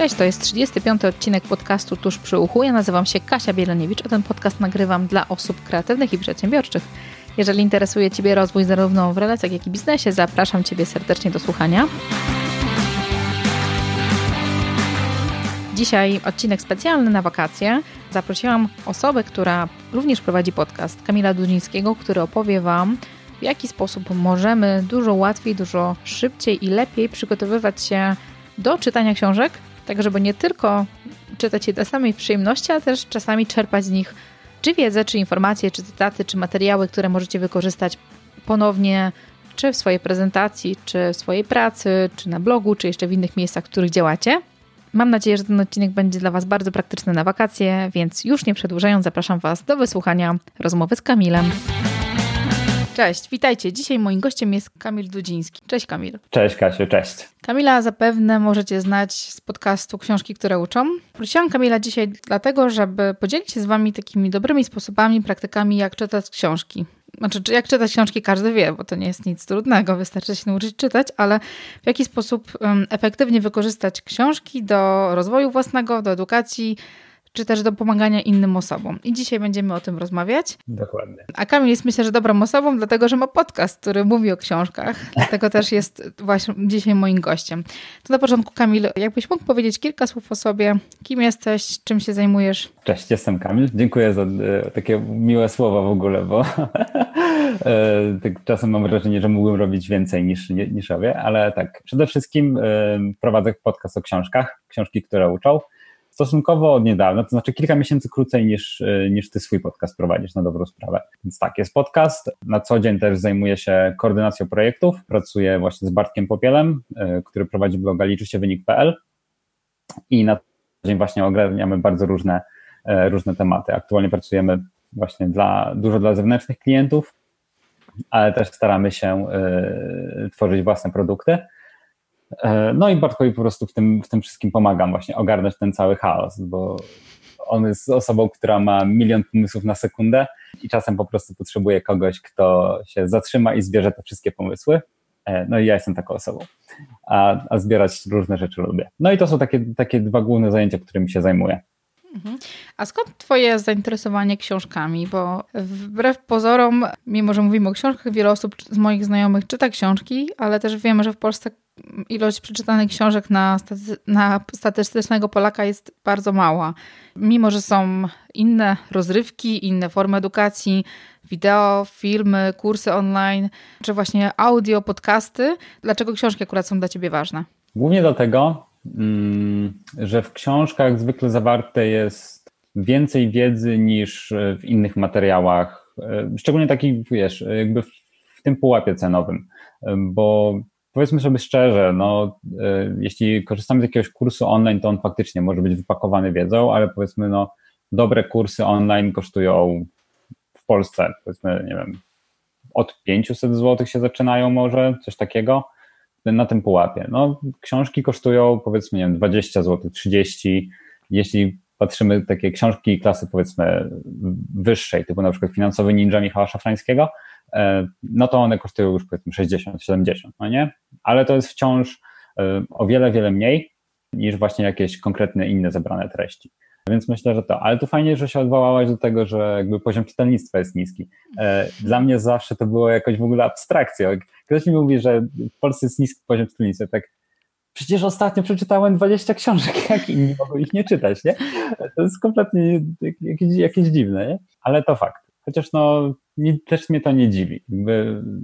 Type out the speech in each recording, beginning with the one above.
Cześć, to jest 35. odcinek podcastu Tuż przy uchu. Ja nazywam się Kasia Bieloniewicz, a ten podcast nagrywam dla osób kreatywnych i przedsiębiorczych. Jeżeli interesuje Ciebie rozwój zarówno w relacjach, jak i biznesie, zapraszam Ciebie serdecznie do słuchania. Dzisiaj odcinek specjalny na wakacje. Zaprosiłam osobę, która również prowadzi podcast, Kamila Dudzińskiego, który opowie Wam, w jaki sposób możemy dużo łatwiej, dużo szybciej i lepiej przygotowywać się do czytania książek, tak żeby nie tylko czytać je dla samej przyjemności, ale też czasami czerpać z nich czy wiedzę, czy informacje, czy cytaty, czy materiały, które możecie wykorzystać ponownie, czy w swojej prezentacji, czy w swojej pracy, czy na blogu, czy jeszcze w innych miejscach, w których działacie. Mam nadzieję, że ten odcinek będzie dla Was bardzo praktyczny na wakacje, więc już nie przedłużając, zapraszam Was do wysłuchania rozmowy z Kamilem. Cześć, witajcie. Dzisiaj moim gościem jest Kamil Dudziński. Cześć Kamil. Cześć Kasiu, cześć. Kamila zapewne możecie znać z podcastu Książki, które uczą. Prosiłam Kamila dzisiaj dlatego, żeby podzielić się z Wami takimi dobrymi sposobami, praktykami, jak czytać książki. Znaczy, jak czytać książki każdy wie, bo to nie jest nic trudnego, wystarczy się nauczyć czytać, ale w jaki sposób efektywnie wykorzystać książki do rozwoju własnego, do edukacji, czy też do pomagania innym osobom. I dzisiaj będziemy o tym rozmawiać. Dokładnie. A Kamil jest myślę, że dobrą osobą, dlatego że ma podcast, który mówi o książkach. Dlatego też jest właśnie dzisiaj moim gościem. To na początku, Kamil, jakbyś mógł powiedzieć kilka słów o sobie, kim jesteś, czym się zajmujesz? Cześć, jestem Kamil. Dziękuję za e, takie miłe słowa w ogóle, bo e, tak czasem mam wrażenie, że mógłbym robić więcej niż, niż robię, ale tak, przede wszystkim e, prowadzę podcast o książkach, książki, które uczą stosunkowo od niedawna, to znaczy kilka miesięcy krócej niż, y, niż ty swój podcast prowadzisz na dobrą sprawę. Więc tak, jest podcast. Na co dzień też zajmuję się koordynacją projektów. Pracuję właśnie z Bartkiem Popielem, y, który prowadzi bloga liczy się wynik.pl i na co dzień właśnie ogarniamy bardzo różne, y, różne tematy. Aktualnie pracujemy właśnie dla, dużo dla zewnętrznych klientów, ale też staramy się tworzyć własne produkty. E, no i Bartkowi po prostu w tym, w tym wszystkim pomagam właśnie ogarnąć ten cały chaos, bo on jest osobą, która ma milion pomysłów na sekundę i czasem po prostu potrzebuje kogoś, kto się zatrzyma i zbierze te wszystkie pomysły. E, no i ja jestem taką osobą, a, a zbierać różne rzeczy lubię. No i to są takie, takie dwa główne zajęcia, którymi się zajmuję. Mhm. A skąd Twoje zainteresowanie książkami? Bo wbrew pozorom, mimo że mówimy o książkach, wiele osób z moich znajomych czyta książki, ale też wiemy, że w Polsce ilość przeczytanych książek na, staty na statystycznego Polaka jest bardzo mała. Mimo, że są inne rozrywki, inne formy edukacji, wideo, filmy, kursy online, czy właśnie audio, podcasty, dlaczego książki akurat są dla Ciebie ważne? Głównie dlatego, mm, że w książkach zwykle zawarte jest więcej wiedzy niż w innych materiałach, e, szczególnie takich, wiesz, jakby w tym pułapie cenowym, bo powiedzmy sobie szczerze, no, e, jeśli korzystamy z jakiegoś kursu online, to on faktycznie może być wypakowany wiedzą, ale powiedzmy, no, dobre kursy online kosztują w Polsce, powiedzmy, nie wiem, od 500 zł się zaczynają może, coś takiego, na tym pułapie. No, książki kosztują powiedzmy, nie wiem, 20 zł, 30, jeśli patrzymy takie książki klasy powiedzmy wyższej, typu na przykład Finansowy Ninja Michała Szafrańskiego, no to one kosztują już powiedzmy 60, 70, no nie? Ale to jest wciąż e, o wiele, wiele mniej niż właśnie jakieś konkretne inne zebrane treści. Więc myślę, że to. Ale to fajnie, że się odwołałaś do tego, że jakby poziom czytelnictwa jest niski. E, dla mnie zawsze to było jakoś w ogóle abstrakcja. Ktoś mi mówi, że w Polsce jest niski poziom czytelnictwa, tak przecież ostatnio przeczytałem 20 książek, jak inni mogą ich nie czytać, nie? To jest kompletnie jakieś, jakieś dziwne, nie? Ale to fakt. Chociaż no, nie, też mnie to nie dziwi.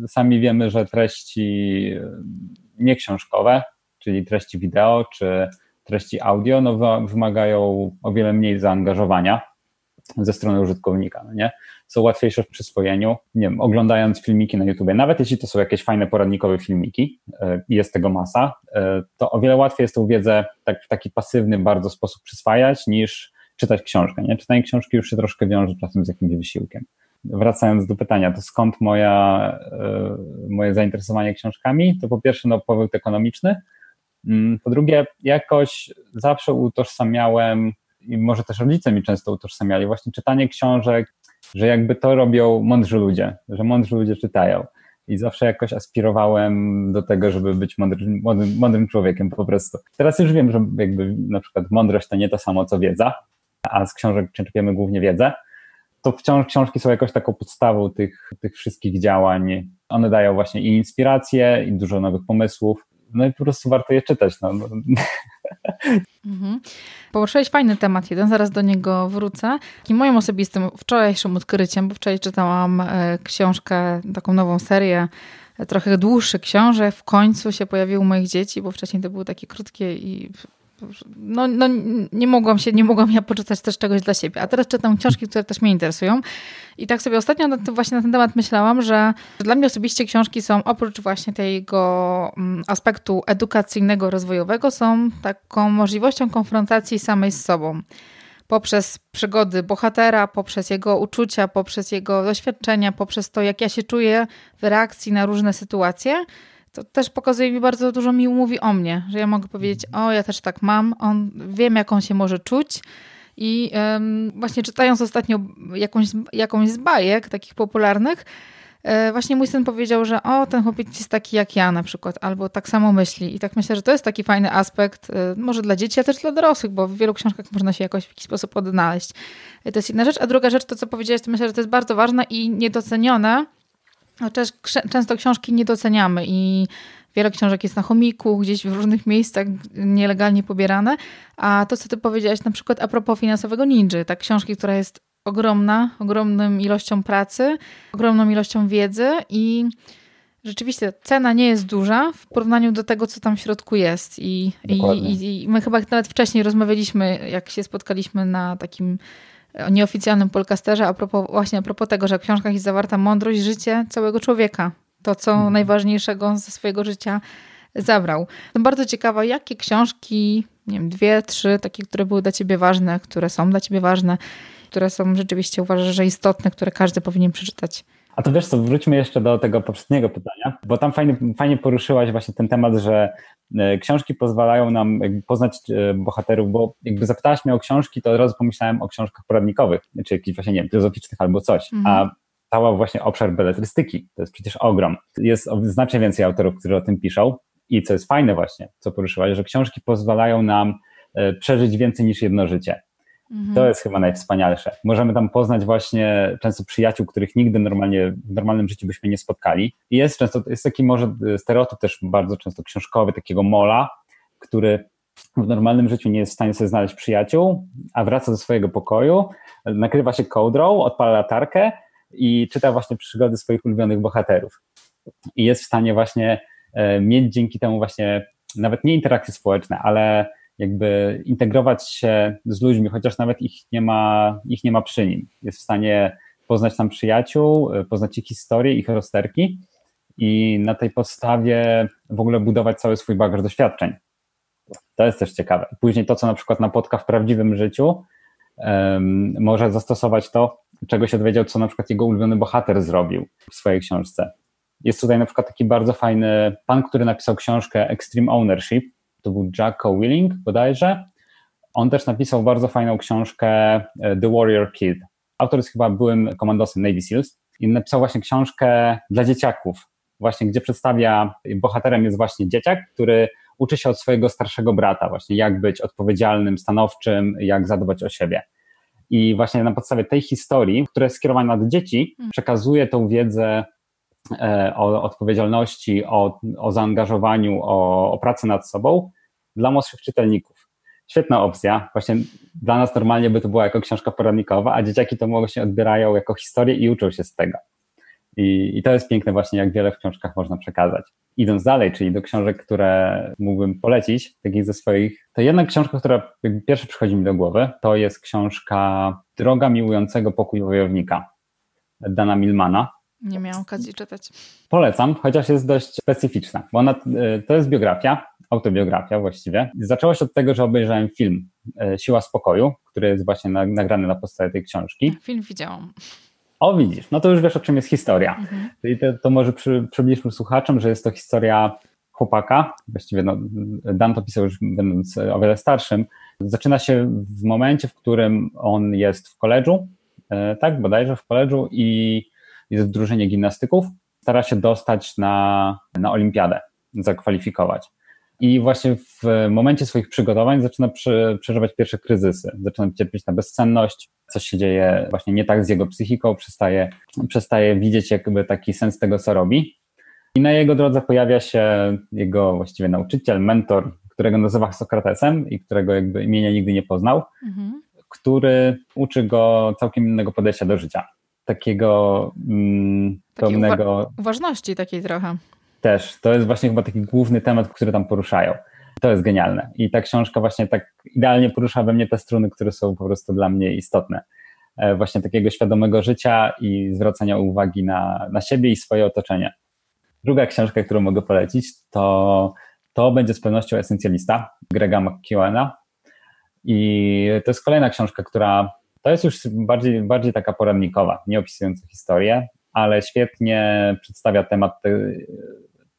Sami wiemy, że treści e, nieksiążkowe, czyli treści wideo czy treści audio, no, wymagają o wiele mniej zaangażowania ze strony użytkownika, no nie? Są łatwiejsze w przyswojeniu, nie wiem, oglądając filmiki na YouTube, nawet jeśli to są jakieś fajne poradnikowe filmiki, e, jest tego masa, e, to o wiele łatwiej jest tą wiedzę tak, w taki pasywny bardzo sposób przyswajać niż czytać książkę. Nie? Czytanie książki już się troszkę wiąże czasem z jakimś wysiłkiem. Wracając do pytania, to skąd moja, e, moje zainteresowanie książkami? To po pierwsze no, powód ekonomiczny, mm, po drugie jakoś zawsze utożsamiałem i może też rodzice mi często utożsamiali właśnie czytanie książek, że jakby to robią mądrzy ludzie, że mądrzy ludzie czytają. i zawsze jakoś aspirowałem do tego, żeby być mądrym, mądrym, mądrym człowiekiem po prostu. Teraz już wiem, że jakby na przykład mądrość to nie to samo co wiedza, a z książek czerpiemy głównie wiedzę, to wciąż książki są jakoś taką podstawą tych, tych wszystkich działań. One dają właśnie i inspirację, i dużo nowych pomysłów. No i po prostu warto je czytać. No. Mhm. Poruszyłeś fajny temat jeden, zaraz do niego wrócę. I moim osobistym wczorajszym odkryciem, bo wczoraj czytałam e, książkę, taką nową serię, e, trochę dłuższy książek, w końcu się pojawiły moich dzieci, bo wcześniej to były takie krótkie i no, no, nie mogłam się, nie mogłam ja poczytać też czegoś dla siebie. A teraz czytam książki, które też mnie interesują. I tak sobie ostatnio na, właśnie na ten temat myślałam, że dla mnie osobiście książki są oprócz właśnie tego mm, aspektu edukacyjnego, rozwojowego, są taką możliwością konfrontacji samej z sobą. Poprzez przygody bohatera, poprzez jego uczucia, poprzez jego doświadczenia, poprzez to, jak ja się czuję w reakcji na różne sytuacje to też pokazuje mi bardzo dużo mi mówi o mnie, że ja mogę powiedzieć, o ja też tak mam, on wiem jak on się może czuć i właśnie czytając ostatnio jakąś, jakąś z bajek takich popularnych, e, właśnie mój syn powiedział, że o, ten chłopiec jest taki jak ja na przykład, albo tak samo myśli. I tak myślę, że to jest taki fajny aspekt, e, może dla dzieci, a też dla dorosłych, bo w wielu książkach można się jakoś w jakiś sposób odnaleźć. E, to jest jedna rzecz. A druga rzecz, to co powiedziałeś, to myślę, że to jest bardzo ważne i niedocenione, no, często książki nie doceniamy i wiele książek jest na chomiku, gdzieś w różnych miejscach nielegalnie pobierane. A to, co ty powiedziałaś na przykład a propos finansowego ninja, tak książki, która jest ogromna, ogromną ilością pracy, ogromną ilością wiedzy i rzeczywiście cena nie jest duża w porównaniu do tego, co tam w środku jest. I, i, i my chyba nawet wcześniej rozmawialiśmy, jak się spotkaliśmy na takim o nieoficjalnym podcasterze a propos, właśnie a propos tego, że w książkach jest zawarta mądrość, życie całego człowieka. To, co mhm. najważniejszego ze swojego życia zabrał. Jestem bardzo ciekawa, jakie książki, nie wiem, dwie, trzy, takie, które były dla ciebie ważne, które są dla ciebie ważne, które są rzeczywiście uważasz, że istotne, które każdy powinien przeczytać. A to wiesz co, wróćmy jeszcze do tego poprzedniego pytania, bo tam fajnie, fajnie poruszyłaś właśnie ten temat, że e, książki pozwalają nam poznać e, bohaterów, bo jakby zapytałaś mnie o książki, to od razu pomyślałem o książkach poradnikowych, czy jakichś właśnie, nie wiem, filozoficznych albo coś, mhm. a cały właśnie obszar beletrystyki, to jest przecież ogrom. Jest znacznie więcej autorów, którzy o tym piszą i co jest fajne właśnie, co poruszyłaś, że książki pozwalają nam e, przeżyć więcej niż jedno życie. Mhm. To jest chyba najwspanialsze. Możemy tam poznać właśnie często przyjaciół, których nigdy normalnie w normalnym życiu byśmy nie spotkali. I jest często, jest taki może stereotyp też bardzo często książkowy, takiego mola, który w normalnym życiu nie jest w stanie sobie znaleźć przyjaciół, a wraca do swojego pokoju, nakrywa się kołdrą, odpala latarkę i czyta właśnie przygody swoich ulubionych bohaterów. I jest w stanie właśnie e, mieć dzięki temu właśnie nawet nie interakcje społeczne, ale jakby integrować się z ludźmi, chociaż nawet ich nie ma, ich nie ma przy nim. Jest w stanie poznać tam przyjaciół, poznać ich historię, ich rozterki i na tej podstawie w ogóle budować cały swój bagaż doświadczeń. To jest też ciekawe. Później to, co na przykład napotka w prawdziwym życiu, um, może zastosować to, czego się dowiedział, co na przykład jego ulubiony bohater zrobił w swojej książce. Jest tutaj na przykład taki bardzo fajny pan, który napisał książkę Extreme Ownership, to był Jacko Willing bodajże. On też napisał bardzo fajną książkę e, The Warrior Kid. Autor jest chyba byłym komandosem Navy SEALs i napisał właśnie książkę dla dzieciaków, właśnie gdzie przedstawia, bohaterem jest właśnie dzieciak, który uczy się od swojego starszego brata właśnie jak być odpowiedzialnym, stanowczym, jak zadbać o siebie. I właśnie na podstawie tej historii, która jest skierowana do dzieci, mm. przekazuje tą wiedzę e, o odpowiedzialności, o, o zaangażowaniu, o, o pracy nad sobą dla młodszych czytelników. Świetna opcja. Właśnie dla nas normalnie by to była jako książka poradnikowa, a dzieciaki to mogą się odbierają jako historię i uczą się z tego. I, I, to jest piękne właśnie, jak wiele w książkach można przekazać. Idąc dalej, czyli do książek, które mógłbym polecić, takich ze swoich, to jedna książka, która pierwszy przychodzi mi do głowy, to jest książka Droga miłującego pokój wojownika Dana Milmana. Nie miałam okazji czytać. Polecam, chociaż jest dość specyficzna, bo ona, e, to jest biografia, autobiografia właściwie. Zaczęło się od tego, że obejrzałem film e, Siła Spokoju, który jest właśnie nagrany na podstawie tej książki. Film widziałam. O, widzisz, no to już wiesz, o czym jest historia. Mhm. Czyli to, to może przy, przybliżmy słuchaczom, że jest to historia chłopaka, właściwie no, Dan to pisał już będąc o wiele starszym. Zaczyna się w momencie, w którym on jest w koledżu, e, tak, bodajże w koledżu i jest w drużynie gimnastyków stara się dostać na, na olimpiadę, zakwalifikować. I właśnie w momencie swoich przygotowań zaczyna przeżywać pierwsze kryzysy. Zaczyna cierpieć na bezsenność, coś się dzieje właśnie nie tak z jego psychiką, przestaje, przestaje widzieć jakby taki sens tego, co robi. I na jego drodze pojawia się jego właściwie nauczyciel, mentor, którego nazywa Sokratesem i którego jakby imienia nigdy nie poznał, mhm. który uczy go całkiem innego podejścia do życia. Takiego mm, pełnego. Uwa uważności takiej trochę. Też. To jest właśnie chyba taki główny temat, który tam poruszają. To jest genialne. I ta książka właśnie tak idealnie porusza we mnie te struny, które są po prostu dla mnie istotne. E, właśnie takiego świadomego życia i zwracania uwagi na, na siebie i swoje otoczenie. Druga książka, którą mogę polecić, to, to będzie z pewnością Esencjalista Grega McKeowena. I to jest kolejna książka, która to jest już bardziej, bardziej taka poradnikowa, nie opisująca historię, ale świetnie przedstawia temat,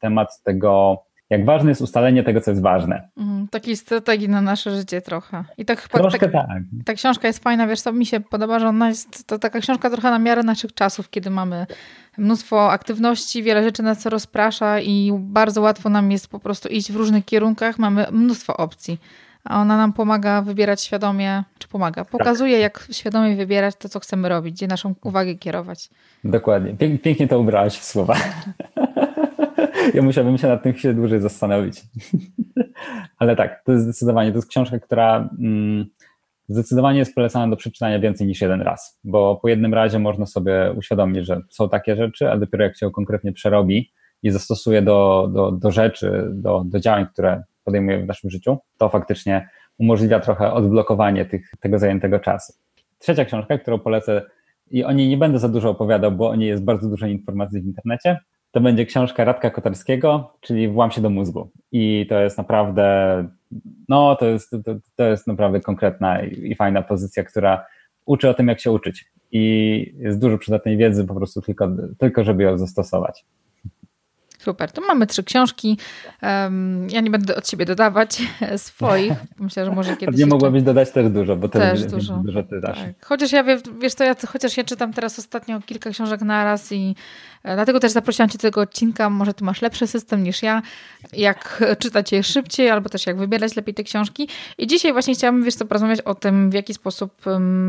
temat tego, jak ważne jest ustalenie tego, co jest ważne. Mhm, takiej strategii na nasze życie trochę. I tak chyba Troszkę tak, tak. Ta książka jest fajna, wiesz co, mi się podoba, że ona jest to taka książka trochę na miarę naszych czasów, kiedy mamy mnóstwo aktywności, wiele rzeczy nas rozprasza i bardzo łatwo nam jest po prostu iść w różnych kierunkach, mamy mnóstwo opcji. A ona nam pomaga wybierać świadomie, czy pomaga, pokazuje tak. jak świadomie wybierać to, co chcemy robić, gdzie naszą uwagę kierować. Dokładnie. Pięknie to ubrałaś w słowa. ja musiałbym się nad tym chwilę dłużej zastanowić. Ale tak, to jest zdecydowanie, to jest książka, która mm, zdecydowanie jest polecana do przeczytania więcej niż jeden raz, bo po jednym razie można sobie uświadomić, że są takie rzeczy, a dopiero jak się konkretnie przerobi i zastosuje do, do, do rzeczy, do, do działań, które podejmujemy w naszym życiu, to faktycznie umożliwia trochę odblokowanie tych, tego zajętego czasu. Trzecia książka, którą polecę, i o niej nie będę za dużo opowiadał, bo o niej jest bardzo dużo informacji w internecie, to będzie książka Radka Kotarskiego, czyli Włam się do mózgu. I to jest naprawdę, no to jest, to, to jest naprawdę konkretna i, i fajna pozycja, która uczy o tym, jak się uczyć. I jest dużo przydatnej wiedzy po prostu tylko, tylko żeby ją zastosować. Super. Tu mamy trzy książki. Um, ja nie będę od siebie dodawać swoich. Myślę, że może kiedyś. Nie jeszcze... mogłabyś dodać też dużo, bo też dużo. dużo ty dasz. Tak. Chociaż ja wiesz, to ja, chociaż ja czytam teraz ostatnio kilka książek na raz i e, dlatego też zaprosiłam cię do tego odcinka. Może ty masz lepszy system niż ja, jak czytać je szybciej, albo też jak wybierać lepiej te książki. I dzisiaj właśnie chciałabym, wiesz, to porozmawiać o tym, w jaki sposób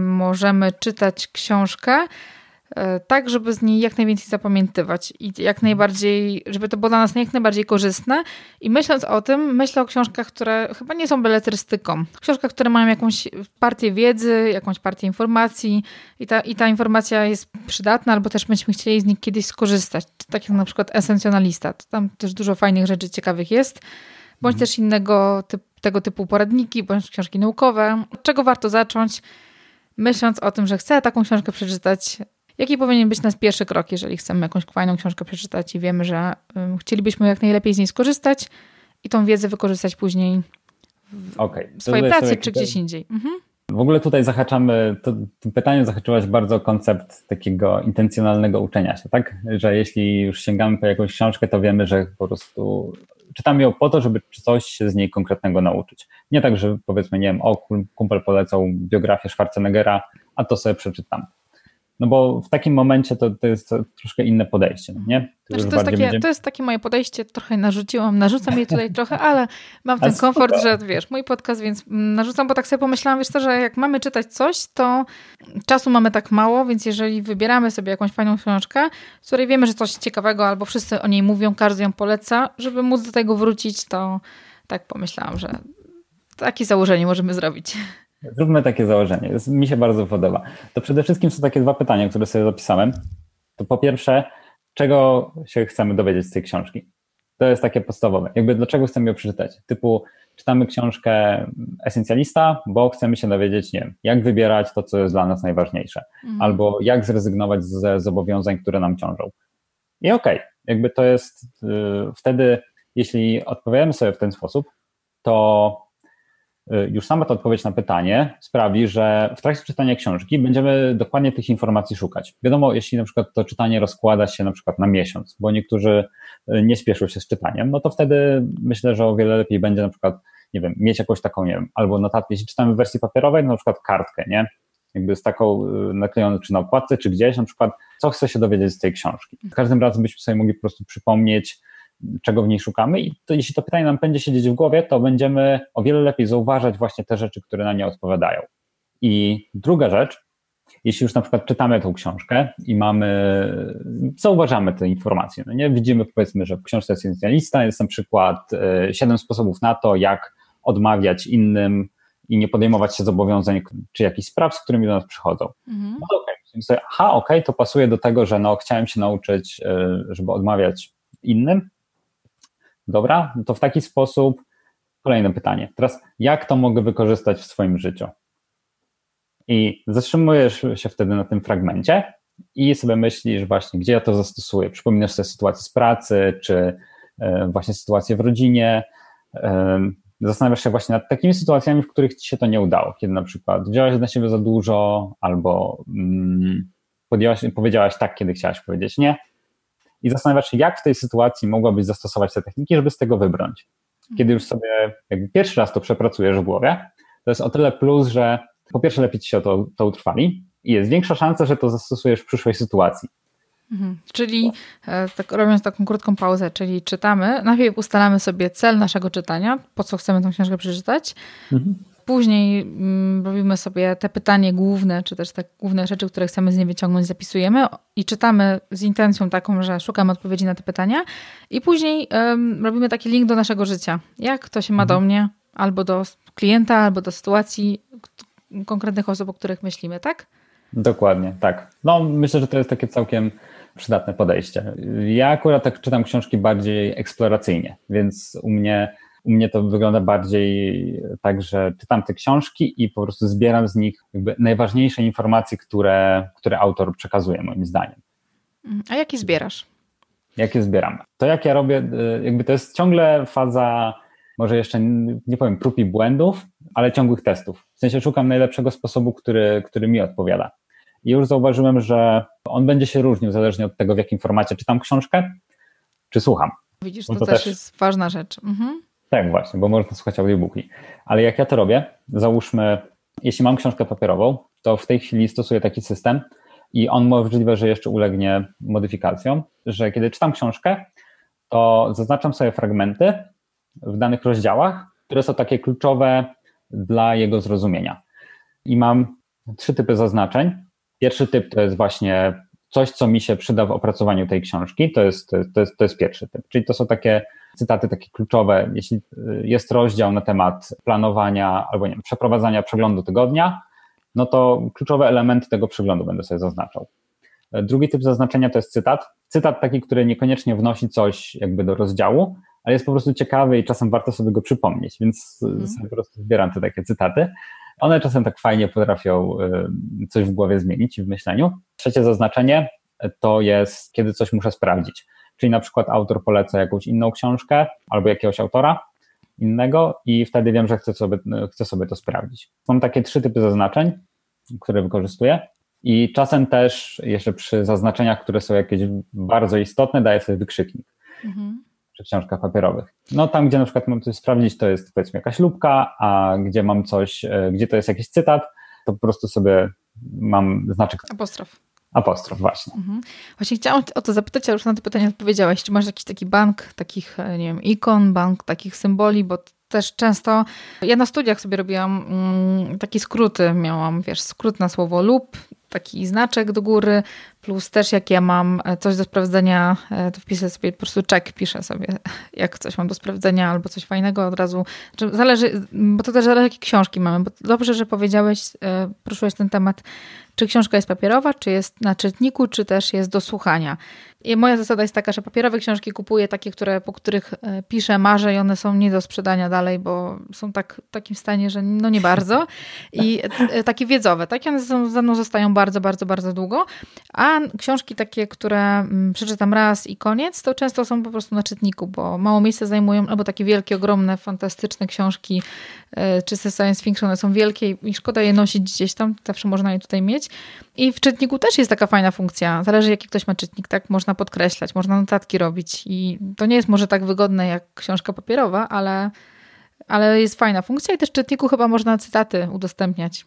możemy czytać książkę tak, żeby z niej jak najwięcej zapamiętywać i jak najbardziej, żeby to było dla nas jak najbardziej korzystne. I myśląc o tym, myślę o książkach, które chyba nie są beletrystyką. Książkach, które mają jakąś partię wiedzy, jakąś partię informacji i ta, i ta informacja jest przydatna, albo też byśmy chcieli z nich kiedyś skorzystać. Tak jak na przykład Esencjonalista. Tam też dużo fajnych rzeczy ciekawych jest. Bądź mhm. też innego typu, tego typu poradniki, bądź książki naukowe. Od czego warto zacząć? Myśląc o tym, że chcę taką książkę przeczytać, Jaki powinien być nasz pierwszy krok, jeżeli chcemy jakąś fajną książkę przeczytać i wiemy, że chcielibyśmy jak najlepiej z niej skorzystać i tą wiedzę wykorzystać później w okay. swojej pracy czy gdzieś indziej. Mhm. W ogóle tutaj zahaczamy, to, to pytanie zahaczyłaś bardzo koncept takiego intencjonalnego uczenia się, tak? Że jeśli już sięgamy po jakąś książkę, to wiemy, że po prostu czytamy ją po to, żeby coś się z niej konkretnego nauczyć. Nie tak, że powiedzmy, nie wiem, o, kumpel polecał biografię Schwarzeneggera, a to sobie przeczytam. No bo w takim momencie to, to jest troszkę inne podejście, no nie? To, znaczy, to, jest takie, będzie... to jest takie moje podejście, trochę narzuciłam, narzucam jej tutaj trochę, ale mam ten komfort, że wiesz, mój podcast, więc narzucam, bo tak sobie pomyślałam, wiesz to, że jak mamy czytać coś, to czasu mamy tak mało, więc jeżeli wybieramy sobie jakąś fajną książkę, z której wiemy, że coś ciekawego, albo wszyscy o niej mówią, każdy ją poleca, żeby móc do tego wrócić, to tak pomyślałam, że takie założenie możemy zrobić. Zróbmy takie założenie. Mi się bardzo podoba. To przede wszystkim są takie dwa pytania, które sobie zapisałem. To po pierwsze, czego się chcemy dowiedzieć z tej książki? To jest takie podstawowe. Jakby dlaczego chcemy ją przeczytać? Typu czytamy książkę Esencjalista, bo chcemy się dowiedzieć, nie wiem, jak wybierać to, co jest dla nas najważniejsze, mhm. albo jak zrezygnować ze zobowiązań, które nam ciążą. I okej, okay, jakby to jest yy, wtedy, jeśli odpowiemy sobie w ten sposób, to już sama ta odpowiedź na pytanie sprawi, że w trakcie czytania książki będziemy dokładnie tych informacji szukać. Wiadomo, jeśli na przykład to czytanie rozkłada się na przykład na miesiąc, bo niektórzy y, nie spieszą się z czytaniem, no to wtedy myślę, że o wiele lepiej będzie na przykład, nie wiem, mieć jakąś taką, nie wiem, albo notatkę, jeśli czytamy w wersji papierowej, no na przykład kartkę, nie? jakby z taką y, naklejoną czy na okładce, czy gdzieś, na przykład, co chcę się dowiedzieć z tej książki. Każdym razem byśmy sobie mogli po prostu przypomnieć, czego w niej szukamy i to, jeśli to pytanie nam będzie siedzieć w głowie, to będziemy o wiele lepiej zauważać właśnie te rzeczy, które na nie odpowiadają. I druga rzecz, jeśli już na przykład czytamy tą książkę i mamy, zauważamy te informacje, no nie widzimy powiedzmy, że w książce esencjalista jest na przykład e, siedem sposobów na to, jak odmawiać innym i nie podejmować się zobowiązań czy jakichś spraw, z którymi do nas przychodzą. Mhm. No okej, okay. sobie, aha, okej, okay, to pasuje do tego, że no chciałem się nauczyć, e, żeby odmawiać innym. Dobra, no to w taki sposób kolejne pytanie. Teraz, jak to mogę wykorzystać w swoim życiu? I zatrzymujesz się wtedy na tym fragmencie i sobie myślisz właśnie, gdzie ja to zastosuję. Przypominasz sobie sytuację z pracy, czy e, właśnie sytuację w rodzinie. Zastanawiasz się właśnie nad takimi sytuacjami, w których ci się to nie udało, kiedy na przykład wziąłeś na siebie za dużo, albo mm, powiedziałaś tak, kiedy chciałaś powiedzieć nie. I zastanawiasz się, jak w tej sytuacji mogłabyś zastosować te techniki, żeby z tego wybrnąć. Kiedy już sobie jakby pierwszy raz to przepracujesz w głowie, to jest o tyle plus, że po pierwsze lepiej ci się to, to utrwali i jest większa szansa, że to zastosujesz w przyszłej sytuacji. Mhm. Czyli e, tak robiąc taką krótką pauzę, czyli czytamy, najpierw ustalamy sobie cel naszego czytania, po co chcemy tę książkę przeczytać. Mhm. Później mm, robimy sobie te pytanie główne, czy też te główne rzeczy, które chcemy z niej wyciągnąć, zapisujemy i czytamy z intencją taką, że szukamy odpowiedzi na te pytania. I później robimy taki link do naszego życia. Jak to się ma mhm. do mnie, albo do klienta, albo do sytuacji, konkretnych osób, o których myślimy, tak? Dokładnie, tak. No, myślę, że to jest takie całkiem przydatne podejście. Ja akurat tak czytam książki bardziej eksploracyjnie, więc u mnie, u mnie to wygląda bardziej tak, że czytam te książki i po prostu zbieram z nich najważniejsze informacje, które, które autor przekazuje, moim zdaniem. A jakie zbierasz? Jakie zbieram? To, jak ja robię, y, jakby to jest ciągle faza może jeszcze nie powiem prób i błędów, ale ciągłych testów. W sensie szukam najlepszego sposobu, który, który mi odpowiada. I już zauważyłem, że on będzie się różnił zależnie od tego, w jakim formacie czytam książkę, czy słucham. Widzisz, to, to też, też jest ważna rzecz. Mhm. Tak, właśnie, bo można słuchać audiobooki. Ale jak ja to robię, załóżmy, jeśli mam książkę papierową, to w tej chwili stosuję taki system i on możliwe, że jeszcze ulegnie modyfikacjom, że kiedy czytam książkę, to zaznaczam sobie fragmenty, w danych rozdziałach, które są takie kluczowe dla jego zrozumienia. I mam trzy typy zaznaczeń. Pierwszy typ to jest właśnie coś, co mi się przyda w opracowaniu tej książki. To jest, to jest, to jest pierwszy typ. Czyli to są takie cytaty takie kluczowe. Jeśli jest rozdział na temat planowania albo nie przeprowadzania przeglądu tygodnia, no to kluczowe elementy tego przeglądu będę sobie zaznaczał. Drugi typ zaznaczenia to jest cytat. Cytat taki, który niekoniecznie wnosi coś jakby do rozdziału, ale jest po prostu ciekawy i czasem warto sobie go przypomnieć, więc mm. sobie po prostu zbieram te takie cytaty. One czasem tak fajnie potrafią y, coś w głowie zmienić w myśleniu. Trzecie zaznaczenie to jest, kiedy coś muszę sprawdzić. Czyli na przykład autor poleca jakąś inną książkę albo jakiegoś autora innego i wtedy wiem, że chcę sobie, chcę sobie to sprawdzić. Mam takie trzy typy zaznaczeń, które wykorzystuję. I czasem też jeszcze przy zaznaczeniach, które są jakieś bardzo istotne, daję sobie wykrzyknik. Mhm przy książkach papierowych. No tam, gdzie na przykład mam coś sprawdzić, to jest powiedzmy jakaś lubka, a gdzie mam coś, e, gdzie to jest jakiś cytat, to po prostu sobie mam znaczek. Apostrof. Apostrof, właśnie. Mhm. Właśnie chciałam o to zapytać, ale już na to pytanie odpowiedziałaś. Czy masz jakiś taki bank takich, e, nie wiem, ikon, bank takich symboli, bo też często, ja na studiach sobie robiłam mm, takie skróty, miałam, wiesz, skrót na słowo lub, taki znaczek do góry, plus też jak ja mam e, coś do sprawdzenia, e, to wpiszę sobie po prostu check, piszę sobie, jak coś mam do sprawdzenia albo coś fajnego od razu. Zależy, bo to też zależy, jakie książki mamy, bo dobrze, że powiedziałeś, e, poruszyłeś ten temat, czy książka jest papierowa, czy jest na czytniku, czy też jest do słuchania. I moja zasada jest taka, że papierowe książki kupuję takie, które, po których piszę, marzę i one są nie do sprzedania dalej, bo są tak, w takim stanie, że no nie bardzo. I takie wiedzowe, takie one ze mną zostają bardzo, bardzo, bardzo długo. A książki takie, które mm, przeczytam raz i koniec, to często są po prostu na czytniku, bo mało miejsca zajmują, albo takie wielkie, ogromne, fantastyczne książki, e, czy science fiction, one są wielkie i szkoda je nosić gdzieś tam, zawsze można je tutaj mieć. I w czytniku też jest taka fajna funkcja. Zależy, jaki ktoś ma czytnik, tak? Można podkreślać, można notatki robić. I to nie jest może tak wygodne jak książka papierowa, ale, ale jest fajna funkcja. I też w czytniku chyba można cytaty udostępniać.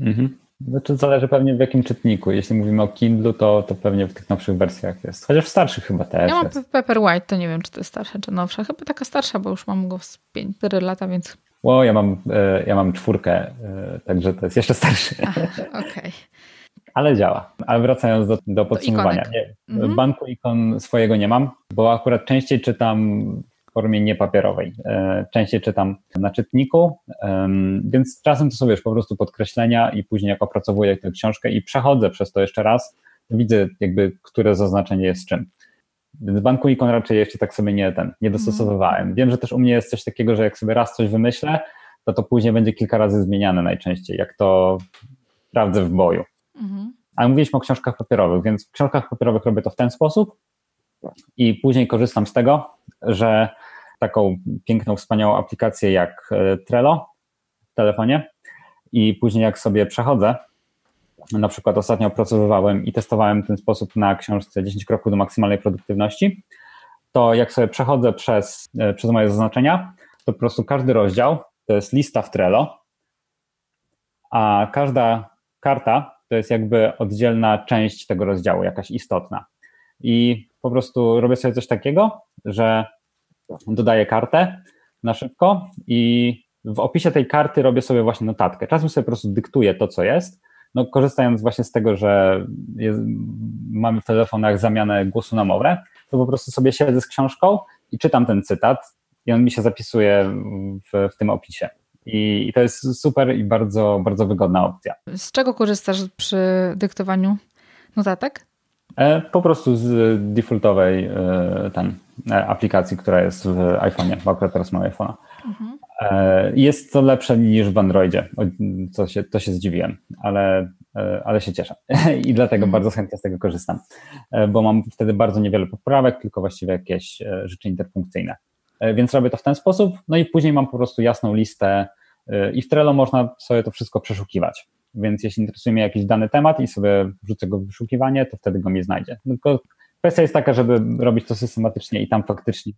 Mhm. Znaczy zależy pewnie w jakim czytniku. Jeśli mówimy o Kindle, to, to pewnie w tych nowszych wersjach jest. Chociaż w starszych chyba też Ja mam jest. White, to nie wiem, czy to jest starsza, czy nowsza. Chyba taka starsza, bo już mam go z 4 lata, więc... O, ja mam, e, ja mam czwórkę, e, także to jest jeszcze starszy. Okej. Okay. Ale działa. Ale wracając do, do podsumowania. Nie, mhm. Banku ikon swojego nie mam, bo akurat częściej czytam formie niepapierowej. E, częściej czytam na czytniku, więc czasem to sobie już po prostu podkreślenia i później jak opracowuję tę książkę i przechodzę przez to jeszcze raz, widzę jakby, które zaznaczenie jest czym. Więc banku ikon raczej jeszcze tak sobie nie, ten, nie dostosowywałem. Wiem, że też u mnie jest coś takiego, że jak sobie raz coś wymyślę, to to później będzie kilka razy zmieniane najczęściej, jak to sprawdzę w boju. Mhm. Ale mówiliśmy o książkach papierowych, więc w książkach papierowych robię to w ten sposób i później korzystam z tego, że taką piękną, wspaniałą aplikację jak e, Trello w telefonie i później jak sobie przechodzę, na przykład ostatnio opracowywałem i testowałem ten sposób na książce 10 kroków do maksymalnej produktywności, to jak sobie przechodzę przez, e, przez moje zaznaczenia, to po prostu każdy rozdział to jest lista w Trello, a każda karta to jest jakby oddzielna część tego rozdziału, jakaś istotna. I po prostu robię sobie coś takiego, że dodaję kartę na szybko i w opisie tej karty robię sobie właśnie notatkę. Czasem sobie po prostu dyktuję to, co jest. No, korzystając właśnie z tego, że jest, mamy w telefonach zamianę głosu na mowę, to po prostu sobie siedzę z książką i czytam ten cytat i on mi się zapisuje w, w tym opisie. I, I, to jest super i bardzo, bardzo wygodna opcja. Z czego korzystasz przy dyktowaniu notatek? E, po prostu z defaultowej e, ten, aplikacji, która jest w iPhone'ie, bo akurat teraz mam iPhone'a. Mhm. Jest to lepsze niż w Androidzie, co się, to się zdziwiłem, ale, ale się cieszę i dlatego mhm. bardzo chętnie z tego korzystam, bo mam wtedy bardzo niewiele poprawek, tylko właściwie jakieś rzeczy interfunkcyjne. Więc robię to w ten sposób, no i później mam po prostu jasną listę i w Trello można sobie to wszystko przeszukiwać. Więc jeśli interesuje mnie jakiś dany temat i sobie wrzucę go w wyszukiwanie, to wtedy go mi znajdzie. Tylko kwestia jest taka, żeby robić to systematycznie i tam faktycznie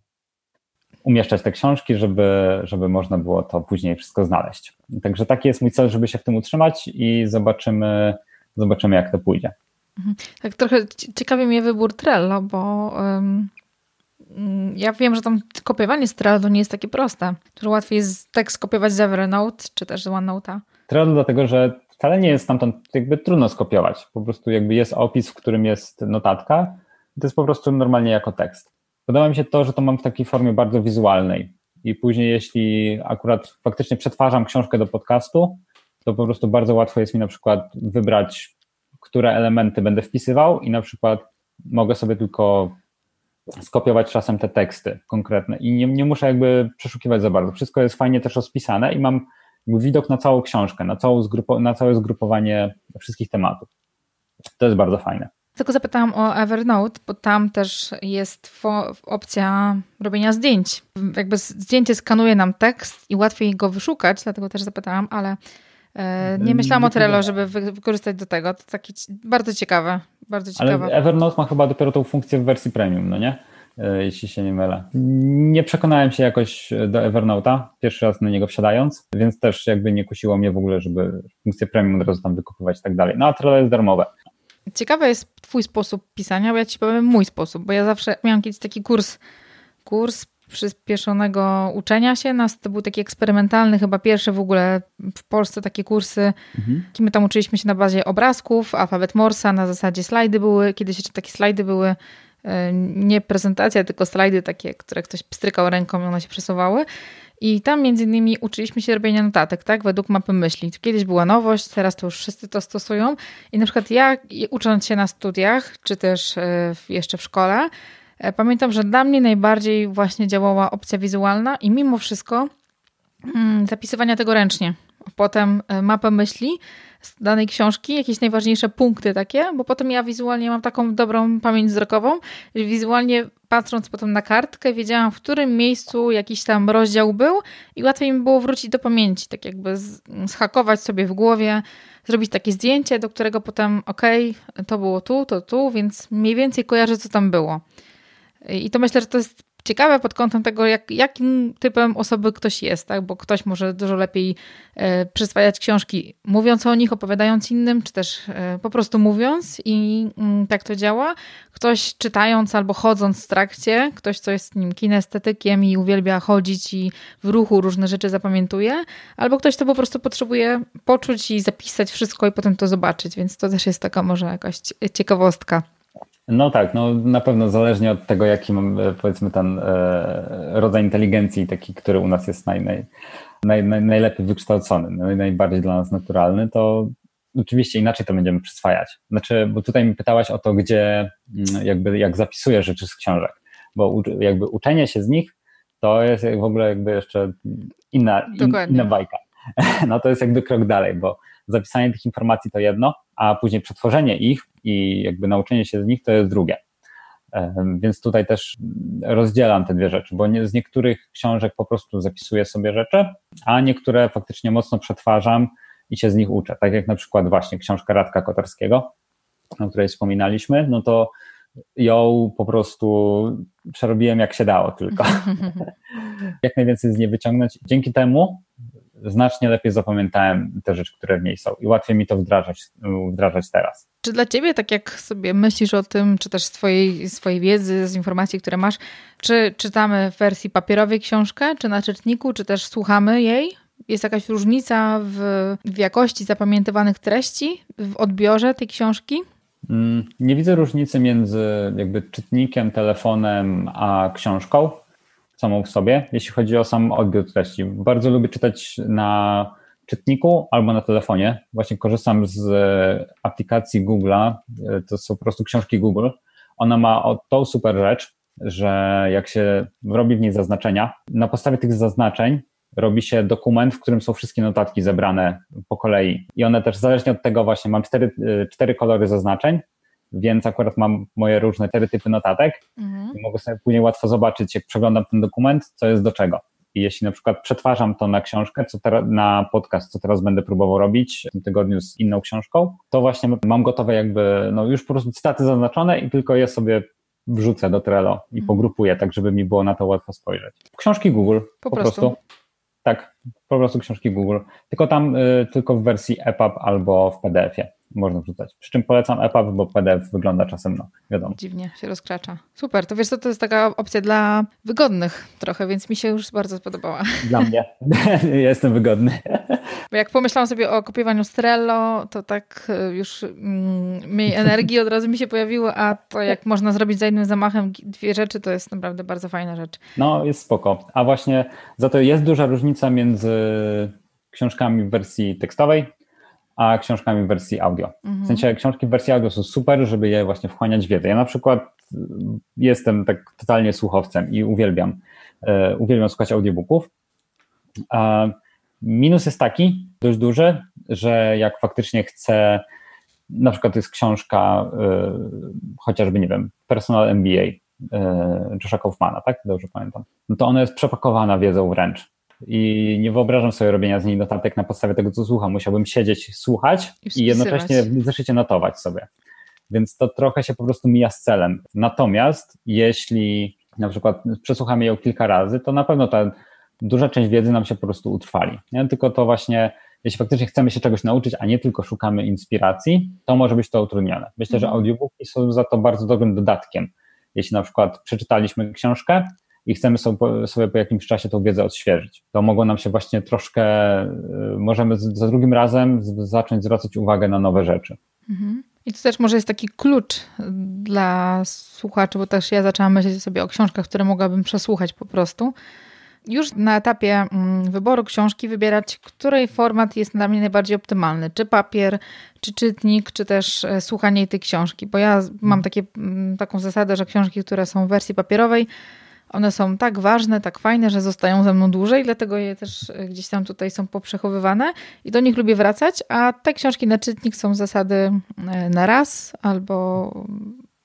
umieszczać te książki, żeby, żeby można było to później wszystko znaleźć. Także taki jest mój cel, żeby się w tym utrzymać i zobaczymy, zobaczymy jak to pójdzie. Mhm. Tak trochę ciekawi mnie wybór Trello, bo um, ja wiem, że tam kopiowanie z Trello nie jest takie proste. Dużo łatwiej jest tekst kopiować z Evernote czy też z OneNote'a. Trello dlatego, że wcale nie jest stamtąd jakby trudno skopiować. Po prostu jakby jest opis, w którym jest notatka to jest po prostu normalnie jako tekst. Podoba mi się to, że to mam w takiej formie bardzo wizualnej i później jeśli akurat faktycznie przetwarzam książkę do podcastu, to po prostu bardzo łatwo jest mi na przykład wybrać, które elementy będę wpisywał i na przykład mogę sobie tylko skopiować czasem te teksty konkretne i nie, nie muszę jakby przeszukiwać za bardzo. Wszystko jest fajnie też rozpisane i mam widok na całą książkę, na, całą zgrupo, na całe zgrupowanie wszystkich tematów. To jest bardzo fajne. Tylko zapytałam o Evernote, bo tam też jest opcja robienia zdjęć. Jakby zdjęcie skanuje nam tekst i łatwiej go wyszukać, dlatego też zapytałam, ale e, nie myślałam o Trello, żeby wykorzystać do tego. To takie bardzo ciekawe. Bardzo ciekawe. Ale Evernote ma chyba dopiero tą funkcję w wersji premium, no nie? E, jeśli się nie mylę. Nie przekonałem się jakoś do Evernote'a, pierwszy raz na niego wsiadając, więc też jakby nie kusiło mnie w ogóle, żeby funkcję premium od razu tam wykupywać i tak dalej. No a Trello jest darmowe. Ciekawy jest twój sposób pisania, bo ja ci powiem mój sposób, bo ja zawsze miałam kiedyś taki kurs, kurs przyspieszonego uczenia się. Nas to był taki eksperymentalny, chyba pierwszy w ogóle w Polsce takie kursy. Mhm. My tam uczyliśmy się na bazie obrazków, alfabet Morsa, na zasadzie slajdy były. Kiedyś jeszcze takie slajdy były E, nie prezentacja, tylko slajdy takie, które ktoś pstrykał ręką i one się przesuwały. I tam między innymi uczyliśmy się robienia notatek, tak, według mapy myśli. Kiedyś była nowość, teraz to już wszyscy to stosują. I na przykład ja, ucząc się na studiach, czy też e, jeszcze w szkole, e, pamiętam, że dla mnie najbardziej właśnie działała opcja wizualna i mimo wszystko mm, zapisywania tego ręcznie. Potem mapę myśli z danej książki, jakieś najważniejsze punkty takie, bo potem ja wizualnie mam taką dobrą pamięć wzrokową, że wizualnie patrząc potem na kartkę, wiedziałam, w którym miejscu jakiś tam rozdział był i łatwiej mi było wrócić do pamięci, tak jakby schakować sobie w głowie, zrobić takie zdjęcie, do którego potem, okej, okay, to było tu, to tu, więc mniej więcej kojarzę, co tam było. I to myślę, że to jest ciekawe pod kątem tego, jak, jakim typem osoby ktoś jest, tak? bo ktoś może dużo lepiej e, przyswajać książki mówiąc o nich, opowiadając innym, czy też e, po prostu mówiąc i mm, tak to działa. Ktoś czytając albo chodząc w trakcie, ktoś, co jest nim kinestetykiem i uwielbia chodzić i w ruchu różne rzeczy zapamiętuje, albo ktoś, kto po prostu potrzebuje poczuć i zapisać wszystko i potem to zobaczyć, więc to też jest taka może jakaś ciekawostka. No tak, no na pewno zależnie od tego, jaki mam, e, powiedzmy ten e, rodzaj inteligencji, taki, który u nas jest naj, naj, naj, naj najlepiej wykształcony, naj, najbardziej dla nas naturalny, to oczywiście inaczej to będziemy przyswajać. Znaczy, bo tutaj mi pytałaś o to, gdzie mm, jakby jak zapisuję rzeczy z książek, bo jakby uczenie się z nich to jest w ogóle jakby jeszcze inna, in, inna bajka. No to jest jakby krok dalej, bo zapisanie tych informacji to jedno, a później przetworzenie ich i jakby nauczenie się z nich to jest drugie. Więc tutaj też rozdzielam te dwie rzeczy, bo z niektórych książek po prostu zapisuję sobie rzeczy, a niektóre faktycznie mocno przetwarzam i się z nich uczę. Tak jak na przykład właśnie książka Radka Kotarskiego, o której wspominaliśmy, no to ją po prostu przerobiłem jak się dało tylko. jak najwięcej z niej wyciągnąć. Dzięki temu znacznie lepiej zapamiętałem te rzeczy, które w niej są i łatwiej mi to wdrażać, wdrażać teraz. Czy dla ciebie, tak jak sobie myślisz o tym, czy też swojej, swojej wiedzy, z informacji, które masz, czy czytamy w wersji papierowej książkę, czy na czytniku, czy też słuchamy jej? Jest jakaś różnica w, w jakości zapamiętywanych treści, w odbiorze tej książki? Mm, nie widzę różnicy między jakby czytnikiem, telefonem a książką samą w sobie, jeśli chodzi o sam odbiór treści. Bardzo lubię czytać na czytniku albo na telefonie. Właśnie korzystam z aplikacji Google'a, to są po prostu książki Google. Ona ma tą super rzecz, że jak się robi w niej zaznaczenia, na podstawie tych zaznaczeń robi się dokument, w którym są wszystkie notatki zebrane po kolei. I one też zależnie od tego właśnie, mam cztery, cztery kolory zaznaczeń, więc akurat mam moje różne cztery typy notatek mhm. i mogę sobie później łatwo zobaczyć, jak przeglądam ten dokument, co jest do czego. I jeśli na przykład przetwarzam to na książkę, co teraz, na podcast, co teraz będę próbował robić w tym tygodniu z inną książką, to właśnie mam gotowe jakby, no już po prostu cytaty zaznaczone i tylko je sobie wrzucę do Trello i mhm. pogrupuję, tak żeby mi było na to łatwo spojrzeć. Książki Google po, po prostu. prostu. Tak, po prostu książki Google. Tylko tam, y, tylko w wersji EPUB albo w PDF-ie można wrzucać. Przy czym polecam EPUB, bo PDF wygląda czasem, no wiadomo. Dziwnie się rozkracza. Super, to wiesz co, to jest taka opcja dla wygodnych trochę, więc mi się już bardzo spodobała. Dla mnie. Jestem wygodny. Bo jak pomyślałam sobie o kopiowaniu Strello, to tak y, już mm, mniej energii od razu mi się pojawiło, a to jak można zrobić za jednym zamachem dwie rzeczy, to jest naprawdę bardzo fajna rzecz. No, jest spoko. A właśnie za to jest duża różnica między książkami w wersji tekstowej a książkami w wersji audio. Mhm. W sensie książki w wersji audio są super, żeby je właśnie wchłaniać wiedzę. Ja na przykład y, jestem tak totalnie słuchowcem i uwielbiam, uh, uwielbiam słuchać audiobooków. A minus jest taki, dość duży, że jak faktycznie chcę, na przykład to jest książka y, chociażby, nie wiem, Personal MBA y, Josha Kaufmana, tak? Dobrze pamiętam. No to ona jest przepakowana wiedzą wręcz i nie wyobrażam sobie robienia z niej notatek na podstawie tego, co słucham. Musiałbym siedzieć, słuchać i, i jednocześnie w zeszycie notować sobie. Więc to trochę się po prostu mija z celem. Natomiast jeśli na przykład przesłuchamy ją kilka razy, to na pewno ta duża część wiedzy nam się po prostu utrwali. Nie? Tylko to właśnie, jeśli faktycznie chcemy się czegoś nauczyć, a nie tylko szukamy inspiracji, to może być to utrudnione. Myślę, mhm. że audiobooki są za to bardzo dobrym dodatkiem. Jeśli na przykład przeczytaliśmy książkę, i chcemy sobie, po jakimś czasie tą wiedzę odświeżyć. To mogło nam się właśnie troszkę, y, możemy za drugim razem zacząć zwracać uwagę na nowe rzeczy. Mhm. I to też może jest taki klucz dla słuchaczy, bo też ja zaczęłam myśleć sobie o książkach, które mogłabym przesłuchać po prostu. Już na etapie mm, wyboru książki wybierać, której format jest dla mnie najbardziej optymalny. Czy papier, czy czytnik, czy też e, słuchanie tej książki. Bo ja mam takie, mm, taką zasadę, że książki, które są w wersji papierowej, one są tak ważne, tak fajne, że zostają ze mną dłużej, dlatego je też e, gdzieś tam tutaj są poprzechowywane i do nich lubię wracać, a te książki na czytnik są zasady e, na raz albo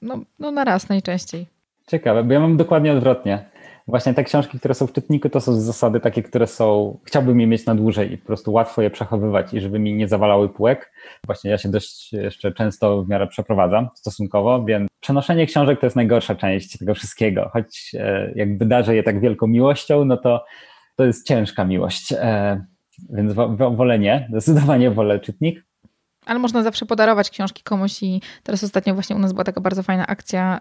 no, no na raz najczęściej. Ciekawe, bo ja mam dokładnie odwrotnie. Właśnie te książki, które są w czytniku, to są zasady takie, które są, chciałbym je mieć na dłużej i po prostu łatwo je przechowywać i żeby mi nie zawalały półek. Właśnie ja się dość jeszcze często w miarę przeprowadzam stosunkowo, więc przenoszenie książek to jest najgorsza część tego wszystkiego. Choć e, jakby darzę je tak wielką miłością, no to to jest ciężka miłość. E, więc wolę nie, zdecydowanie wolę czytnik. Ale można zawsze podarować książki komuś i teraz ostatnio właśnie u nas była taka bardzo fajna akcja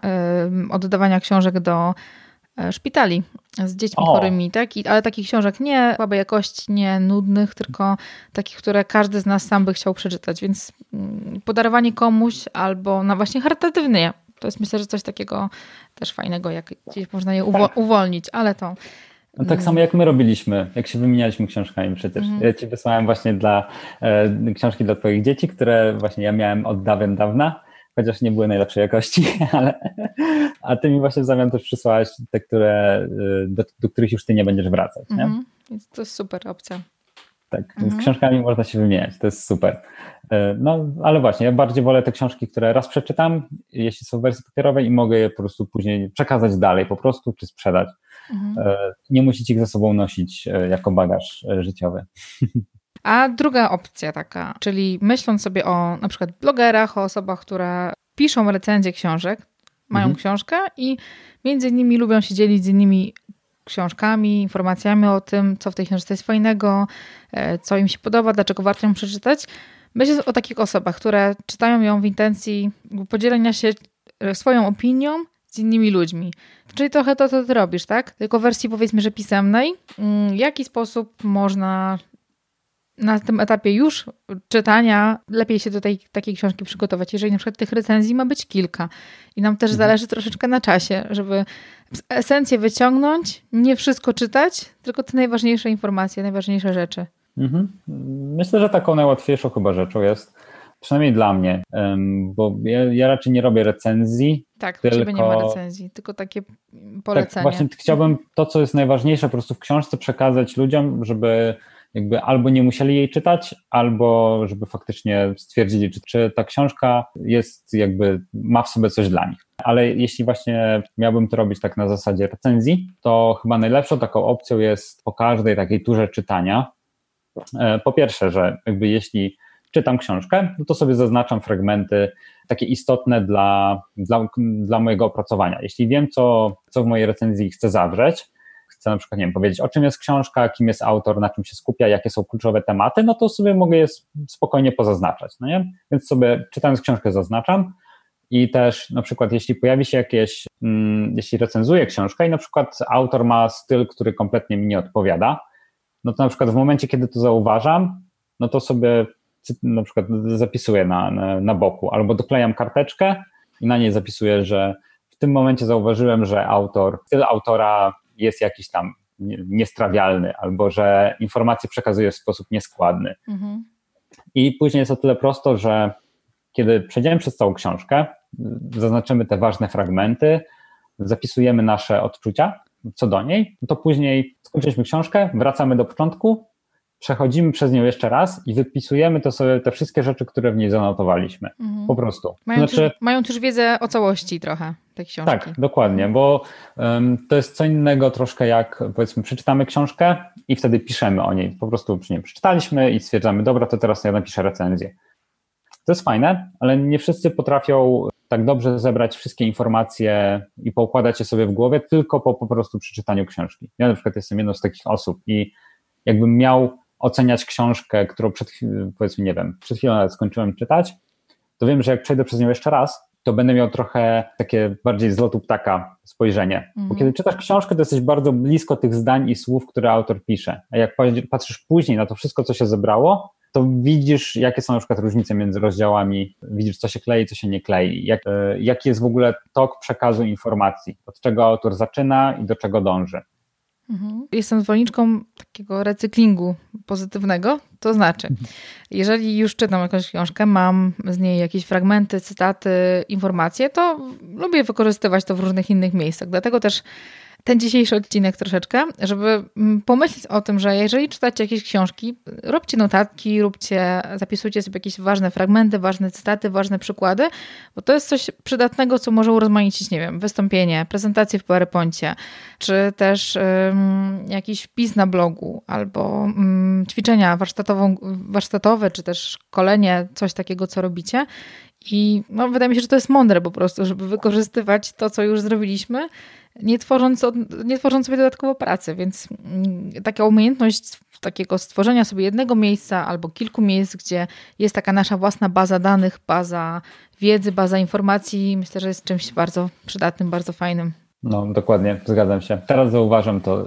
oddawania książek do e, szpitali z dziećmi o. chorymi, tak? I, ale takich książek nie słabej jakości, nie nudnych, tylko takich, które każdy z nas sam by chciał przeczytać, więc mm, podarowanie komuś albo na właśnie charytatywnie, to jest myślę, że coś takiego też fajnego, jak gdzieś można je uwo- tak. uwolnić, ale to no, tak samo jak my robiliśmy, jak się wymienialiśmy książkami przecież. Mhm. Ja ci wysłałem właśnie dla e, książki dla twoich dzieci, które właśnie ja miałem od dawien dawna, chociaż nie były najlepszej jakości, ale a ty mi właśnie w zamian też przysłałaś te, które, e, do, do których już ty nie będziesz wracać. Nie? Mhm. To jest super opcja. Tak, mhm. z książkami można się wymieniać, to jest super. E, no, ale właśnie, ja bardziej wolę te książki, które raz przeczytam, jeśli są w wersji papierowej i mogę je po prostu później przekazać dalej po prostu, czy sprzedać. Mhm. E, nie musicie ich ze sobą nosić jako bagaż życiowy. A druga opcja taka, czyli myśląc sobie o na przykład blogerach, o osobach, które piszą recenzje książek, mają mhm. książkę i między innymi lubią się dzielić z innymi książkami, informacjami o tym, co w tej książce jest fajnego, co im się podoba, dlaczego warto ją przeczytać. Myślę o takich osobach, które czytają ją w intencji podzielenia się swoją opinią z innymi ludźmi. Czyli trochę to, co ty robisz, tak? Tylko w wersji powiedzmy, że pisemnej. Mm, w jaki sposób można na tym etapie już czytania lepiej się do tej takiej książki przygotować, jeżeli na przykład tych recenzji ma być kilka. I nam też mhm. zależy troszeczkę na czasie, żeby esencję wyciągnąć, nie wszystko czytać, tylko te najważniejsze informacje, najważniejsze rzeczy. Mhm. Myślę, że taką najłatwiejszą chyba rzeczą jest przynajmniej dla mnie, bo ja, ja raczej nie robię recenzji. Tak, tylko... ciebie nie ma recenzji, tylko takie polecenia. Tak, właśnie chciałbym to, co jest najważniejsze po prostu w książce przekazać ludziom, żeby jakby albo nie musieli jej czytać, albo żeby faktycznie stwierdzili, czy, czy ta książka jest jakby, ma w sobie coś dla nich. Ale jeśli właśnie miałbym to robić tak na zasadzie recenzji, to chyba najlepszą taką opcją jest po każdej takiej turze czytania, e, po pierwsze, że jakby jeśli czytam książkę, no to sobie zaznaczam fragmenty takie istotne dla, dla, dla mojego opracowania. Jeśli wiem, co, co w mojej recenzji chcę zawrzeć, chcę na przykład, nie wiem, powiedzieć, o czym jest książka, kim jest autor, na czym się skupia, jakie są kluczowe tematy, no to sobie mogę je spokojnie pozaznaczać, no nie? Więc sobie czytając książkę zaznaczam i też na przykład jeśli pojawi się jakieś, mm, jeśli recenzuję książkę i na przykład autor ma styl, który kompletnie mi nie odpowiada, no to na przykład w momencie, kiedy to zauważam, no to sobie na przykład zapisuję na, na, na boku, albo doklejam karteczkę i na niej zapisuję, że w tym momencie zauważyłem, że autor, styl autora jest jakiś tam niestrawialny, albo że informacje przekazuje w sposób nieskładny. Mhm. I później jest o tyle prosto, że kiedy przejdziemy przez całą książkę, zaznaczymy te ważne fragmenty, zapisujemy nasze odczucia co do niej, to później skończyliśmy książkę, wracamy do początku przechodzimy przez nią jeszcze raz i wypisujemy to sobie te wszystkie rzeczy, które w niej zanotowaliśmy. Mhm. Po prostu. Mają, znaczy, też, mają też wiedzę o całości trochę tej książki. Tak, dokładnie, bo um, to jest co innego troszkę jak powiedzmy przeczytamy książkę i wtedy piszemy o niej. Po prostu nie, przeczytaliśmy i stwierdzamy, dobra, to teraz ja napiszę recenzję. To jest fajne, ale nie wszyscy potrafią tak dobrze zebrać wszystkie informacje i poukładać je sobie w głowie tylko po po prostu przeczytaniu książki. Ja na przykład jestem jedną z takich osób i jakbym miał oceniać książkę, którą przed, powiedzmy, nie wiem, przed chwilą skończyłem czytać, to wiem, że jak przejdę przez nią jeszcze raz, to będę miał trochę takie bardziej z lotu ptaka spojrzenie. Mm. Bo mhm. kiedy czytasz książkę, to jesteś bardzo blisko tych zdań i słów, które autor pisze. A jak patrzysz później na to wszystko, co się zebrało, to widzisz, jakie są na przykład różnice między rozdziałami, widzisz, co się klei, co się nie klei, jak, e, jaki jest w ogóle tok przekazu informacji, od czego autor zaczyna i do czego dąży. Mhm. Jestem zwolenniczką takiego recyklingu pozytywnego. To znaczy, mhm. jeżeli już czytam jakąś książkę, mam z niej jakieś fragmenty, cytaty, informacje, to lubię wykorzystywać to w różnych innych miejscach. Dlatego też ten dzisiejszy odcinek troszeczkę, żeby mm, pomyśleć o tym, że jeżeli czytacie jakieś książki, róbcie notatki, róbcie, zapisujcie sobie jakieś ważne fragmenty, ważne cytaty, ważne przykłady, bo to jest coś przydatnego, co może urozmaicić, nie wiem, wystąpienie, prezentację w PowerPoincie, czy też um, jakiś wpis na blogu, albo um, ćwiczenia warsztatowe, czy też szkolenie, coś takiego, co robicie. I no, wydaje mi się, że to jest mądre po prostu, żeby wykorzystywać to, co już zrobiliśmy, nie tworząc, nie tworząc sobie dodatkowo pracy. Więc mm, taka umiejętność takiego stworzenia sobie jednego miejsca albo kilku miejsc, gdzie jest taka nasza własna baza danych, baza wiedzy, baza informacji, myślę, że jest czymś bardzo przydatnym, bardzo fajnym. No, dokładnie, zgadzam się. Teraz zauważam to, y,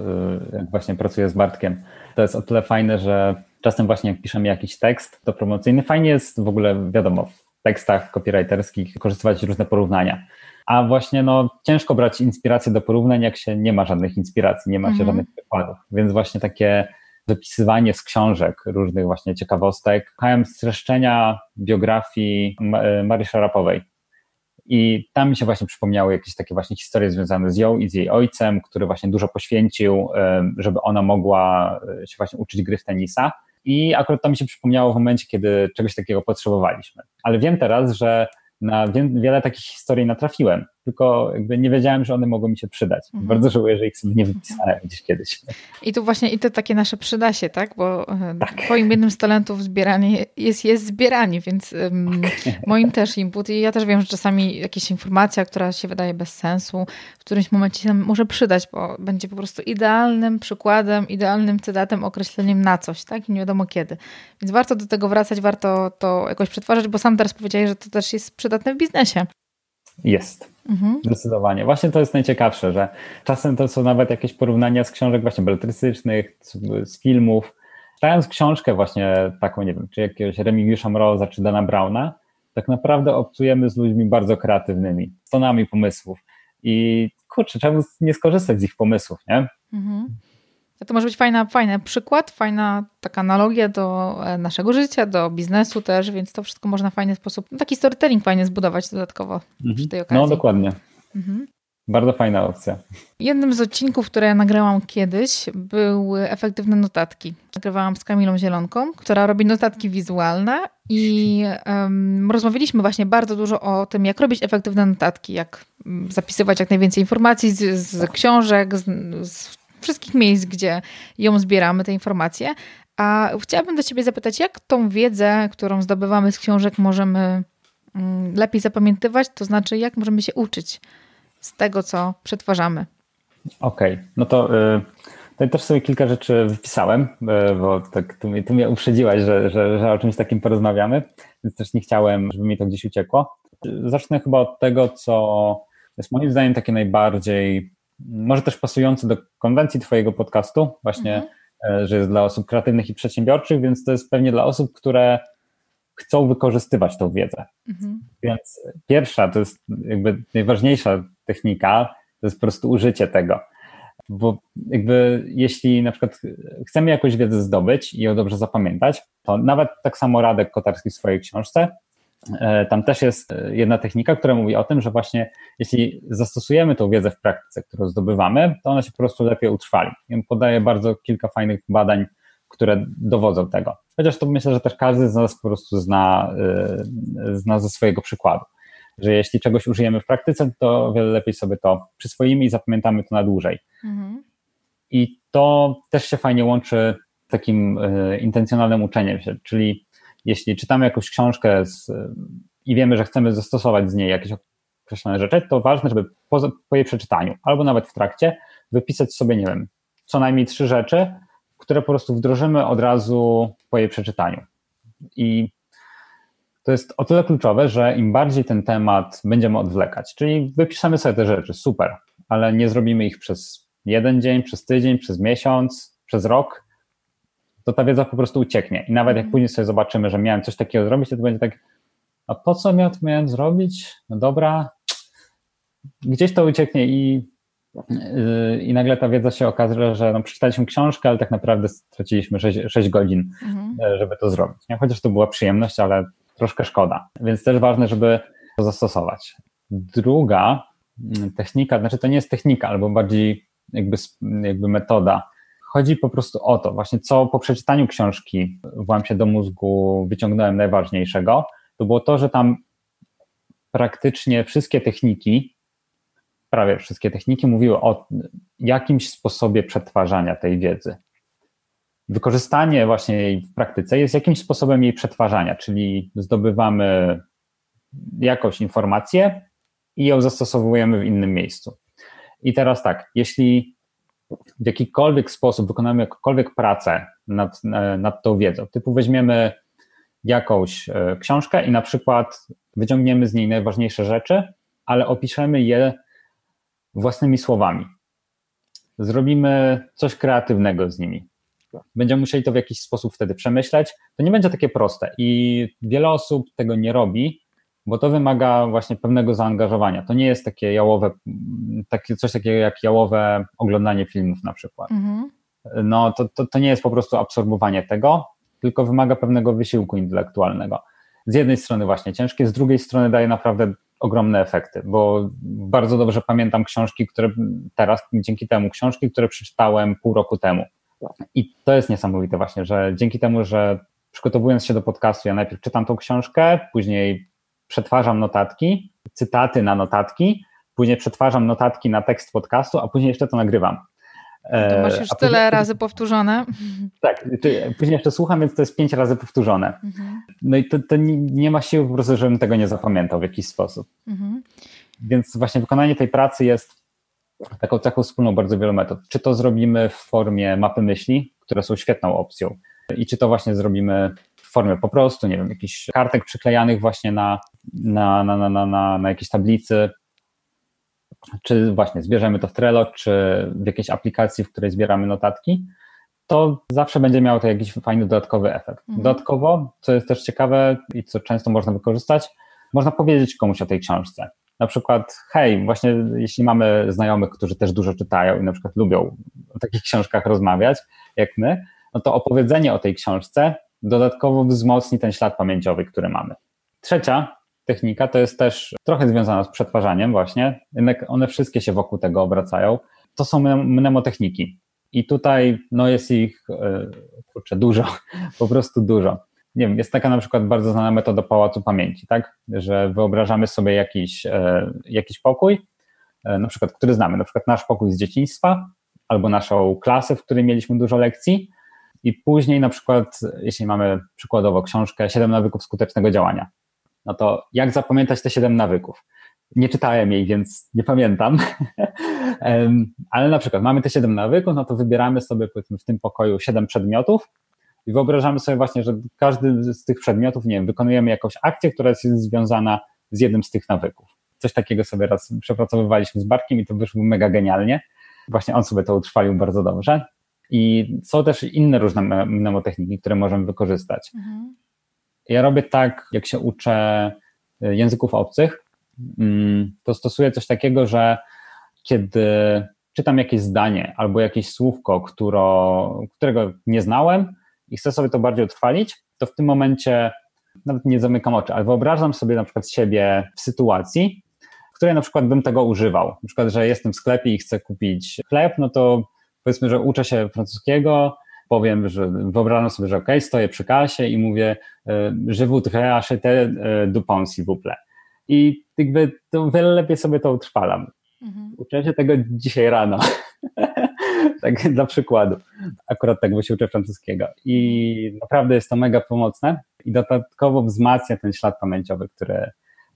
jak właśnie pracuję z Bartkiem. To jest o tyle fajne, że czasem właśnie jak piszemy jakiś tekst to promocyjny, fajnie jest w ogóle, wiadomo, tekstach copywriterskich wykorzystywać różne porównania. A właśnie no, ciężko brać inspirację do porównań, jak się nie ma żadnych inspiracji, nie ma się mhm. żadnych przykładów. Więc właśnie takie wypisywanie z książek różnych właśnie ciekawostek. Słuchałem streszczenia biografii e, Marii Szarapowej. I tam mi się właśnie przypomniały jakieś takie właśnie historie związane z ją i z jej ojcem, który właśnie dużo poświęcił, e, żeby ona mogła e, się właśnie uczyć gry w tenisa. I akurat to mi się przypomniało w momencie, kiedy czegoś takiego potrzebowaliśmy. Ale wiem teraz, że na wiele takich historii natrafiłem, tylko jakby nie wiedziałem, że one mogą mi się przydać. Mhm. Bardzo żałuję, że ich sobie nie wypisałem gdzieś kiedyś. I tu właśnie i to takie nasze przyda się, tak? Bo e, tak. twoim jednym z talentów zbieranie jest, jest zbieranie, więc um, moim też input i ja też wiem, że czasami jakaś informacja, która się wydaje bez sensu, w którymś momencie się może przydać, bo będzie po prostu idealnym przykładem, idealnym cytatem, określeniem na coś, tak? I nie wiadomo kiedy. Więc warto do tego wracać, warto to jakoś przetwarzać, bo sam teraz powiedziałeś, że to też jest przydatne w biznesie. Jest. Mhm. Zdecydowanie. Właśnie to jest najciekawsze, że czasem to są nawet jakieś porównania z książek właśnie beletrystycznych, z, z filmów. Czytając książkę właśnie taką, nie wiem, czy jakiegoś Remigiusza Mroza, czy Dana Browna, tak naprawdę obcujemy z ludźmi bardzo kreatywnymi, tonami pomysłów. I kurczę, czemu nie skorzystać z ich pomysłów, nie? Mhm. To może być fajna, fajny przykład, fajna taka analogia do e, naszego życia, do biznesu też, więc to wszystko można w fajny sposób, no taki storytelling fajnie zbudować dodatkowo mhm. przy tej okazji. No dokładnie. Mhm. Bardzo fajna opcja. Jednym z odcinków, które ja nagrałam kiedyś, były efektywne notatki. Nagrywałam z Kamilą Zielonką, która robi notatki wizualne i um, rozmawialiśmy właśnie bardzo dużo o tym, jak robić efektywne notatki, jak mm, zapisywać jak najwięcej informacji z, z książek, z, z wszystkich miejsc, gdzie ją zbieramy, te informacje. A chciałabym do Ciebie zapytać, jak tą wiedzę, którą zdobywamy z książek, możemy mm, lepiej zapamiętywać, to znaczy, jak możemy się uczyć z tego, co przetwarzamy? Okej, okay. no to y, tutaj też sobie kilka rzeczy wypisałem, y, bo tak tu, mnie, tu mnie uprzedziłaś, że, że, że o czymś takim porozmawiamy, więc też nie chciałem, żeby mi to gdzieś uciekło. Zacznę chyba od tego, co jest moim zdaniem takie najbardziej może też pasujący do konwencji Twojego podcastu, właśnie, mhm. E, że jest dla osób kreatywnych i przedsiębiorczych, więc to jest pewnie dla osób, które chcą wykorzystywać tą wiedzę. Mhm. Więc pierwsza, to jest jakby najważniejsza technika, to jest po prostu użycie tego. Bo jakby jeśli na przykład chcemy jakąś wiedzę zdobyć i ją dobrze zapamiętać, to nawet tak samo Radek Kotarski w swojej książce tam też jest e, jedna technika, która mówi o tym, że właśnie jeśli zastosujemy tą wiedzę w praktyce, którą zdobywamy, to ona się po prostu lepiej utrwali. I podaje bardzo kilka fajnych badań, które dowodzą tego. Chociaż to myślę, że też każdy z nas po prostu zna, e, zna ze swojego przykładu. Że jeśli czegoś użyjemy w praktyce, to o wiele lepiej sobie to przyswoimy i zapamiętamy to na dłużej. Mhm. I to też się fajnie łączy z takim intencjonalnym uczeniem się, czyli jeśli czytamy jakąś książkę z, i wiemy, że chcemy zastosować z niej jakieś określone rzeczy, to ważne, żeby po, po jej przeczytaniu albo nawet w trakcie wypisać sobie, nie wiem, co najmniej trzy rzeczy, które po prostu wdrożymy od razu po jej przeczytaniu. I to jest o tyle kluczowe, że im bardziej ten temat będziemy odwlekać, czyli wypiszemy sobie te rzeczy, super, ale nie zrobimy ich przez jeden dzień, przez tydzień, przez miesiąc, przez rok, to ta wiedza po prostu ucieknie. I nawet jak mhm. później sobie zobaczymy, że miałem coś takiego zrobić, to, będzie tak, a po co ja to miałem zrobić? No dobra, gdzieś to ucieknie i, yy, i nagle ta wiedza się okaże, że no, przeczytaliśmy książkę, ale tak naprawdę straciliśmy 6, 6 godzin, mhm. E, żeby to zrobić. Nie? Chociaż to była przyjemność, ale troszkę szkoda. Więc też ważne, żeby to zastosować. Druga mm, technika, znaczy to nie jest technika, albo bardziej jakby, jakby metoda. Chodzi po prostu o to, właśnie co po przeczytaniu książki włam się do mózgu wyciągnąłem najważniejszego, to było to, że tam praktycznie wszystkie techniki, prawie wszystkie techniki mówiły o jakimś sposobie przetwarzania tej wiedzy. Wykorzystanie właśnie jej w praktyce jest jakimś sposobem jej przetwarzania, czyli zdobywamy jakąś informację i ją zastosowujemy w innym miejscu. I teraz tak, jeśli w jakikolwiek sposób wykonamy jakąkolwiek pracę nad, nad tą wiedzą, typu weźmiemy jakąś e, książkę i na przykład wyciągniemy z niej najważniejsze rzeczy, ale opiszemy je własnymi słowami. Zrobimy coś kreatywnego z nimi. Będziemy musieli to w jakiś sposób wtedy przemyśleć. To nie będzie takie proste i wiele osób tego nie robi, bo to wymaga właśnie pewnego zaangażowania. To nie jest takie jałowe, takie, coś takiego jak jałowe oglądanie filmów na przykład. Mhm. No to, to, to nie jest po prostu absorbowanie tego, tylko wymaga pewnego wysiłku intelektualnego. Z jednej strony właśnie ciężkie, z drugiej strony daje naprawdę ogromne efekty, bo bardzo dobrze pamiętam książki, które teraz, dzięki temu, książki, które przeczytałem pół roku temu. I to jest niesamowite właśnie, że dzięki temu, że przygotowując się do podcastu, ja najpierw czytam tą książkę, później przetwarzam notatki, cytaty na notatki, później przetwarzam notatki na tekst podcastu, a później jeszcze to nagrywam. To masz już tyle później, razy powtórzone. Tak, później jeszcze słucham, więc to jest pięć razy powtórzone. Mhm. No i to, to nie, nie, ma siły po prostu, żebym tego nie zapamiętał w jakiś sposób. Mhm. Więc właśnie wykonanie tej pracy jest taką cechą wspólną bardzo wielu metod. Czy to zrobimy w formie mapy myśli, które są świetną opcją, i czy to właśnie zrobimy w formie po prostu, nie wiem, jakichś kartek przyklejanych właśnie na, na, na, na, na, na jakiejś tablicy, czy właśnie zbierzemy to w Trello, czy w jakiejś aplikacji, w której zbieramy notatki, to zawsze będzie miało to jakiś fajny dodatkowy efekt. Mhm. Dodatkowo, co jest też ciekawe i co często można wykorzystać, można powiedzieć komuś o tej książce. Na przykład, hej, właśnie jeśli mamy znajomych, którzy też dużo czytają i na przykład lubią o takich książkach rozmawiać, jak my, no to opowiedzenie o tej książce dodatkowo wzmocni ten ślad pamięciowy, który mamy. Trzecia technika to jest też trochę związana z przetwarzaniem właśnie, jednak one wszystkie się wokół tego obracają. To są mnemotechniki. I tutaj no jest ich e, kurczę, dużo, po prostu dużo. Nie wiem, jest taka na przykład bardzo znana metoda pałacu pamięci, tak? Że wyobrażamy sobie jakiś, e, jakiś pokój, e, na przykład, który znamy, na przykład nasz pokój z dzieciństwa, albo naszą klasę, w której mieliśmy dużo lekcji, i później na przykład, jeśli mamy przykładowo książkę 7 nawyków skutecznego działania, no to jak zapamiętać te 7 nawyków? Nie czytałem jej, więc nie pamiętam, ale na przykład mamy te 7 nawyków, no to wybieramy sobie powiedzmy w tym pokoju 7 przedmiotów i wyobrażamy sobie właśnie, że każdy z tych przedmiotów, nie wiem, wykonujemy jakąś akcję, która jest związana z jednym z tych nawyków. Coś takiego sobie raz przepracowywaliśmy z Barkiem i to wyszło mega genialnie. Właśnie on sobie to utrwalił bardzo dobrze. I są też inne różne mnemotechniki, które możemy wykorzystać. Mhm. Ja robię tak, jak się uczę y, języków obcych, mm, to stosuję coś takiego, że kiedy czytam jakieś zdanie albo jakieś słówko, któro, którego nie znałem i chcę sobie to bardziej utrwalić, to w tym momencie nawet nie zamykam oczy, ale wyobrażam sobie na przykład siebie w sytuacji, w której na przykład bym tego używał. Na przykład, że jestem w sklepie i chcę kupić chleb, no to powiedzmy, że uczę się francuskiego, powiem, że wyobrażam sobie, że ok, stoję przy kasie i mówię, e, je voudrais acheter du pain, s'il vous plaît. I jakby to wiele lepiej sobie to utrwalam. Mhm. Uczę się tego dzisiaj rano. tak dla przykładu. Akurat tak, bo się uczę francuskiego. I naprawdę jest to mega pomocne i dodatkowo wzmacnia ten ślad pamięciowy, który,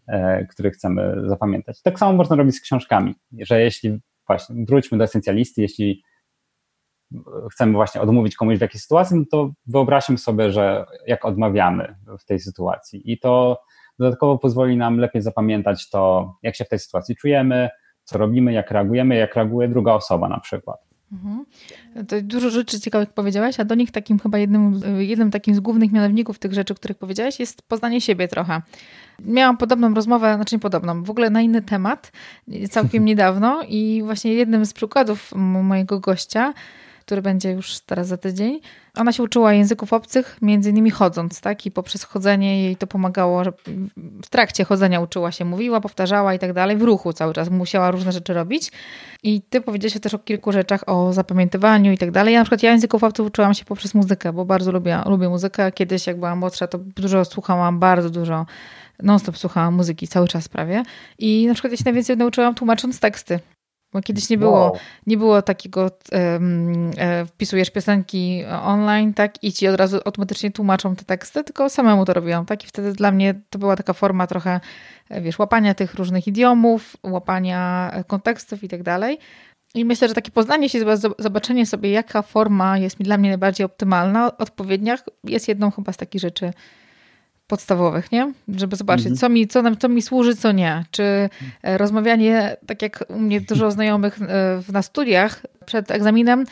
e, który chcemy zapamiętać. Tak samo można robić z książkami, że jeśli właśnie wróćmy do esencjalisty, jeśli chcemy właśnie odmówić komuś w jakiejś sytuacji, no to wyobraźmy sobie, że jak odmawiamy w tej sytuacji i to dodatkowo pozwoli nam lepiej zapamiętać to, jak się w tej sytuacji czujemy, co robimy, jak reagujemy, jak reaguje druga osoba na przykład. Mhm. To dużo rzeczy ciekawych powiedziałeś, a do nich takim chyba jednym, jednym takim z głównych mianowników tych rzeczy, których powiedziałeś, jest poznanie siebie trochę. Miałam podobną rozmowę, znaczy nie podobną, w ogóle na inny temat całkiem niedawno i właśnie jednym z przykładów mojego gościa który będzie już teraz za tydzień. Ona się uczyła języków obcych, między innymi chodząc, tak? I poprzez chodzenie jej to pomagało, że w trakcie chodzenia uczyła się, mówiła, powtarzała i tak dalej, w ruchu cały czas musiała różne rzeczy robić. I ty powiedziałeś też o kilku rzeczach, o zapamiętywaniu i tak dalej. Ja na przykład ja języków obcych uczyłam się poprzez muzykę, bo bardzo lubię, lubię muzykę. Kiedyś jak byłam młodsza, to dużo słuchałam, bardzo dużo non-stop słuchałam muzyki cały czas prawie. I na przykład ja się najwięcej nauczyłam tłumacząc teksty. Bo kiedyś nie było, wow. nie było takiego, um, wpisujesz piosenki online, tak, i ci od razu automatycznie tłumaczą te teksty, tylko samemu to robiłam, tak, i wtedy dla mnie to była taka forma trochę, e, wiesz, łapania tych różnych idiomów, łapania e, kontekstów i tak dalej. I myślę, że takie poznanie się, zobaczenie sobie, jaka forma jest mi dla mnie najbardziej optymalna, odpowiednia, jest jedną chyba z takich rzeczy, podstawowych, nie? Żeby zobaczyć, mhm. co, mi, co, nam, co mi służy, co nie. Czy e, rozmawianie, tak jak u mnie dużo znajomych e, na studiach przed egzaminem,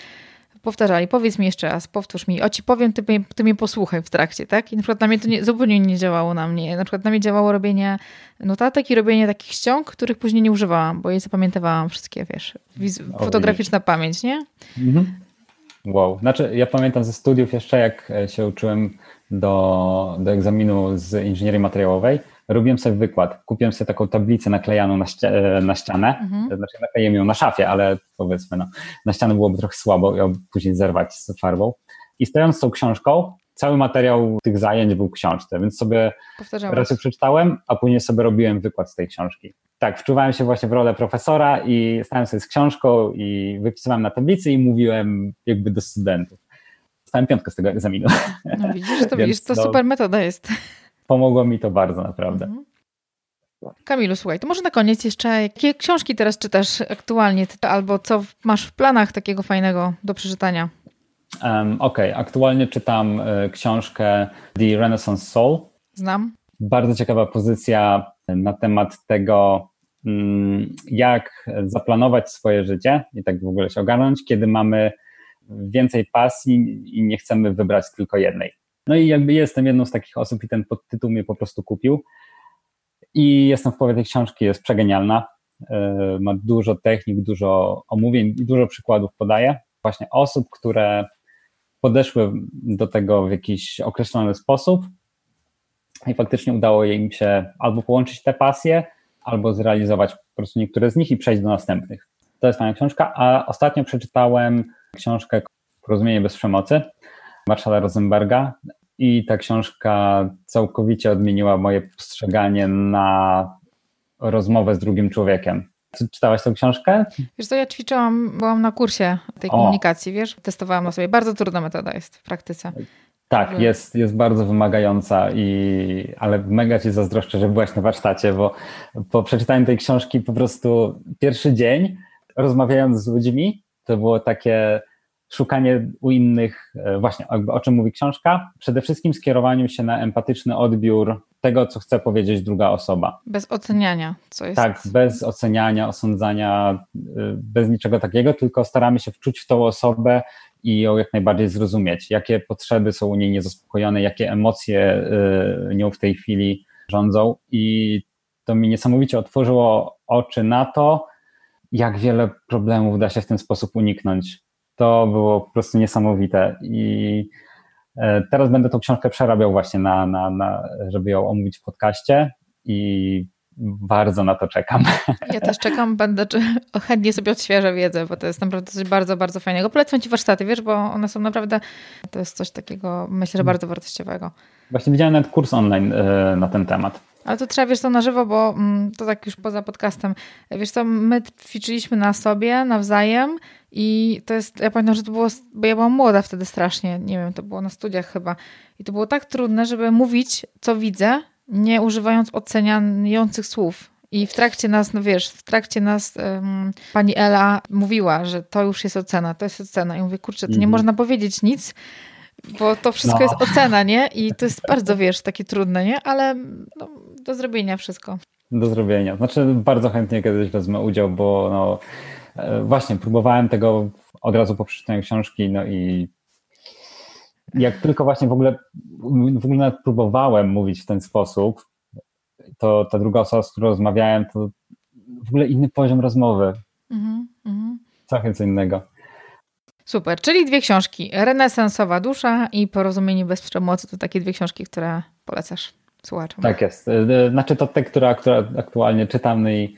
powtarzali, powiedz mi jeszcze raz, powtórz mi, o ci powiem, ty, ty mnie posłuchaj w trakcie, tak? I na przykład na mnie to nie, zupełnie nie działało na mnie. Na przykład na mnie działało robienie notatek i robienie takich ściąg, których później nie używałam, bo je zapamiętawałam wszystkie, wiesz, fotograficzna pamięć, nie? Mhm. Wow. Znaczy, ja pamiętam ze studiów jeszcze, jak e, się uczyłem do, do egzaminu z inżynierii materiałowej, robiłem sobie wykład. Kupiłem sobie taką tablicę naklejaną na, ści e, na ścianę. Mhm. Znaczy, naklejem ją na szafie, ale powiedzmy, no, na ścianę byłoby trochę słabo, ją później zerwać z farbą. I stojąc z tą książką, cały materiał tych zajęć był książce, więc sobie raz przeczytałem, a później sobie robiłem wykład z tej książki. Tak, wczuwałem się właśnie w rolę profesora i stałem sobie z książką i wypisywałem na tablicy i mówiłem jakby do studentów. Dostałem piątkę z tego egzaminu. No widzisz, to, widzisz, to super metoda jest. Pomogło mi to bardzo naprawdę. Mhm. Kamilu, słuchaj, to może na koniec jeszcze, jakie książki teraz czytasz aktualnie, albo co masz w planach takiego fajnego do przeczytania? Um, Okej, okay. aktualnie czytam y, książkę The Renaissance Soul. Znam. Bardzo ciekawa pozycja na temat tego, mm, jak zaplanować swoje życie i tak w ogóle się ogarnąć, kiedy mamy więcej pasji i nie chcemy wybrać tylko jednej. No i jakby jestem jedną z takich osób i ten podtytuł mnie po prostu kupił. I jestem w połowie tej książki, jest przegenialna. E, ma dużo technik, dużo omówień i dużo przykładów podaje. Właśnie osób, które podeszły do tego w jakiś określony sposób i faktycznie udało im się albo połączyć te pasje, albo zrealizować po prostu niektóre z nich i przejść do następnych. To jest fajna książka, a ostatnio przeczytałem książkę Porozumienie bez przemocy Marszala Rosenberga i ta książka całkowicie odmieniła moje postrzeganie na rozmowę z drugim człowiekiem. Czy czytałaś tę książkę? Wiesz co, ja ćwiczyłam, byłam na kursie tej komunikacji, o. wiesz, testowałam na sobie. Bardzo trudna metoda jest w praktyce. Tak, jest, jest bardzo wymagająca, i, ale mega Ci zazdroszczę, że byłaś na warsztacie, bo po przeczytaniu tej książki po prostu pierwszy dzień, rozmawiając z ludźmi, to było takie szukanie u innych, e, właśnie o czym mówi książka, przede wszystkim skierowaniu się na empatyczny odbiór tego, co chce powiedzieć druga osoba. Bez oceniania, co jest. Tak, bez oceniania, osądzania, e, bez niczego takiego, tylko staramy się wczuć w tą osobę i ją jak najbardziej zrozumieć, jakie potrzeby są u niej niezaspokojone, jakie emocje e, nią w tej chwili rządzą. I to mi niesamowicie otworzyło oczy na to, jak wiele problemów da się w ten sposób uniknąć. To było po prostu niesamowite i e, teraz będę tą książkę przerabiał właśnie na, na, na żeby ją omówić w podcaście i bardzo na to czekam. Ja też czekam, będę czy, chętnie sobie odświeżę wiedzę, bo to jest naprawdę coś bardzo, bardzo fajnego. Polecam Ci warsztaty, wiesz, bo one są naprawdę, to jest coś takiego, myślę, że bardzo wartościowego. Właśnie widziałem nawet kurs online e, na ten temat. Ale to trzeba, wiesz to na żywo, bo mm, to tak już poza podcastem. Wiesz co, my ćwiczyliśmy na sobie nawzajem i to jest, ja pamiętam, że to było, bo ja byłam młoda wtedy strasznie, nie wiem, to było na studiach chyba. I to było tak trudne, żeby mówić, co widzę, nie używając oceniających słów. I w trakcie nas, no wiesz, w trakcie nas um, pani Ela mówiła, że to już jest ocena, to jest ocena. I mówię, kurczę, to nie mhm. można powiedzieć nic, bo to wszystko no. jest ocena, nie? I to jest bardzo, wiesz, takie trudne, nie? Ale no, do zrobienia wszystko. Do zrobienia. Znaczy bardzo chętnie kiedyś wezmę udział, bo no, e, właśnie próbowałem tego od razu po przeczytaniu książki, no i jak tylko właśnie w ogóle, w ogóle nawet próbowałem mówić w ten sposób, to ta druga osoba, z którą rozmawiałem, to w ogóle inny poziom rozmowy. Mhm. Trochę co innego. Super, czyli dwie książki. Renesansowa dusza i Porozumienie bez przemocy to takie dwie książki, które polecasz słuchaczom. Tak jest. E, znaczy to te, które, które aktualnie czytam i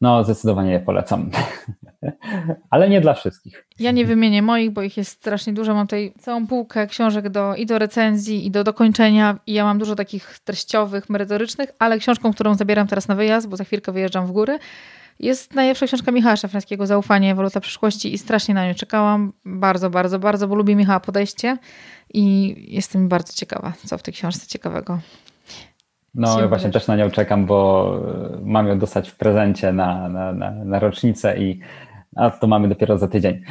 no zdecydowanie je polecam. Ale nie dla wszystkich. Ja nie wymienię moich, bo ich jest strasznie dużo. Mam tutaj całą półkę książek do, i do recenzji, i do dokończenia. I ja mam dużo takich treściowych, merytorycznych, ale książką, którą zabieram teraz na wyjazd, bo za chwilkę wyjeżdżam w góry, jest najlepsza książka Michała Szafrańskiego, Zaufanie, Waluta przyszłości i strasznie na nią czekałam. Bardzo, bardzo, bardzo, bo lubię Michała podejście i jestem bardzo ciekawa, co w tej książce ciekawego. No ja właśnie też na nią czekam, bo mam ją dostać w prezencie na, na, na, na rocznicę i a to mamy dopiero za tydzień.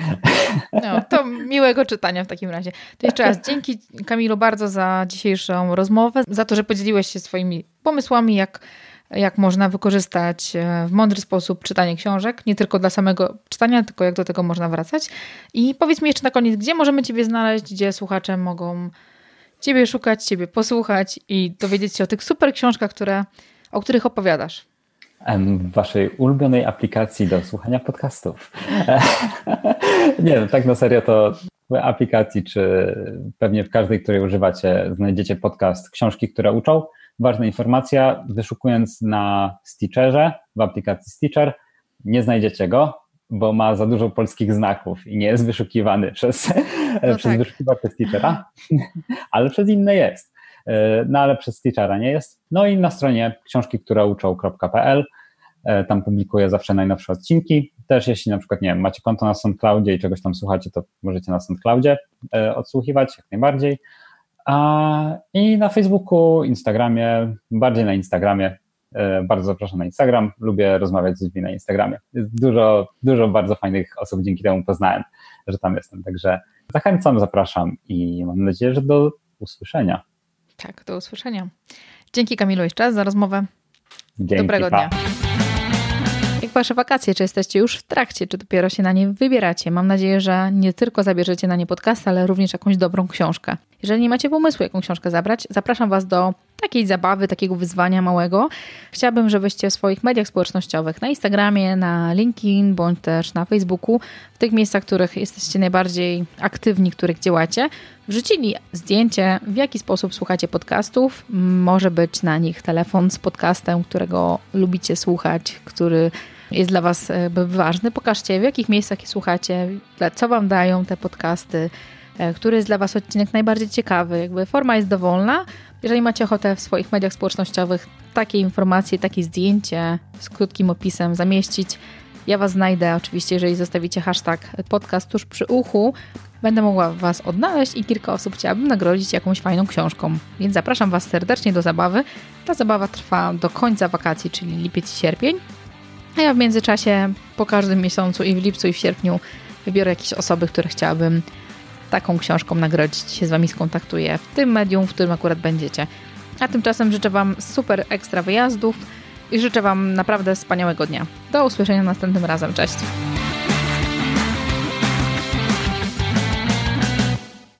No, to miłego czytania w takim razie. To jeszcze raz dzięki Kamilu bardzo za dzisiejszą rozmowę, za to, że podzieliłeś się swoimi pomysłami, jak jak można wykorzystać e, w mądry sposób czytanie książek, nie tylko dla samego czytania, tylko jak do tego można wracać. I powiedz mi jeszcze na koniec, gdzie możemy Ciebie znaleźć, gdzie słuchacze mogą Ciebie szukać, Ciebie posłuchać i dowiedzieć się o tych super książkach, które, o których opowiadasz. W waszej ulubionej aplikacji do słuchania podcastów. nie, no, tak na serio to w aplikacji, czy pewnie w każdej, której używacie, znajdziecie podcast Książki, które uczą. Ważna informacja, wyszukując na Stitcherze, w aplikacji Stitcher, nie znajdziecie go, bo ma za dużo polskich znaków i nie jest wyszukiwany przez, no przez tak. wyszukiwarkę Stitchera, ale przez inne jest. E, no ale przez Stitchera nie jest. No i na stronie książki, które uczą.pl e, tam publikuję zawsze najnowsze odcinki. Też jeśli na przykład, nie wiem, macie konto na SoundCloudzie i czegoś tam słuchacie, to możecie na SoundCloudzie e, odsłuchiwać jak najbardziej. A, I na Facebooku, Instagramie, bardziej na Instagramie. E, bardzo zapraszam na Instagram. Lubię rozmawiać z ludźmi na Instagramie. Dużo, dużo bardzo fajnych osób dzięki temu poznałem, że tam jestem. Także zachęcam, zapraszam i mam nadzieję, że do usłyszenia. Tak, do usłyszenia. Dzięki Kamilu jeszcze raz za rozmowę. Dzięki, Dobrego pa. dnia. Jak wasze wakacje? Czy jesteście już w trakcie, czy dopiero się na nie wybieracie? Mam nadzieję, że nie tylko zabierzecie na nie podcast, ale również jakąś dobrą książkę. Jeżeli nie macie pomysłu, jaką książkę zabrać, zapraszam Was do takiej zabawy, takiego wyzwania małego. Chciałabym, żebyście w swoich mediach społecznościowych, na Instagramie, na LinkedIn, bądź też na Facebooku, w tych miejscach, w których jesteście najbardziej aktywni, w których działacie, wrzucili zdjęcie, w jaki sposób słuchacie podcastów. Może być na nich telefon z podcastem, którego lubicie słuchać, który jest dla Was e, ważny. Pokażcie, w jakich miejscach je słuchacie, co Wam dają te podcasty, który jest dla Was odcinek najbardziej ciekawy. Jakby forma jest dowolna. Jeżeli macie ochotę w swoich mediach społecznościowych takie informacje, takie zdjęcie z krótkim opisem zamieścić, ja Was znajdę oczywiście, jeżeli zostawicie hashtag podcast tuż przy uchu, będę mogła Was odnaleźć i kilka osób chciałabym nagrodzić jakąś fajną książką. Więc zapraszam Was serdecznie do zabawy. Ta zabawa trwa do końca wakacji, czyli lipiec i sierpień. A ja w międzyczasie po każdym miesiącu i w lipcu i w sierpniu wybiorę jakieś osoby, które chciałabym taką książką nagrodzić. Się z Wami skontaktuję w tym medium, w którym akurat będziecie. A tymczasem życzę Wam super ekstra wyjazdów i życzę Wam naprawdę wspaniałego dnia. Do usłyszenia następnym razem. Cześć!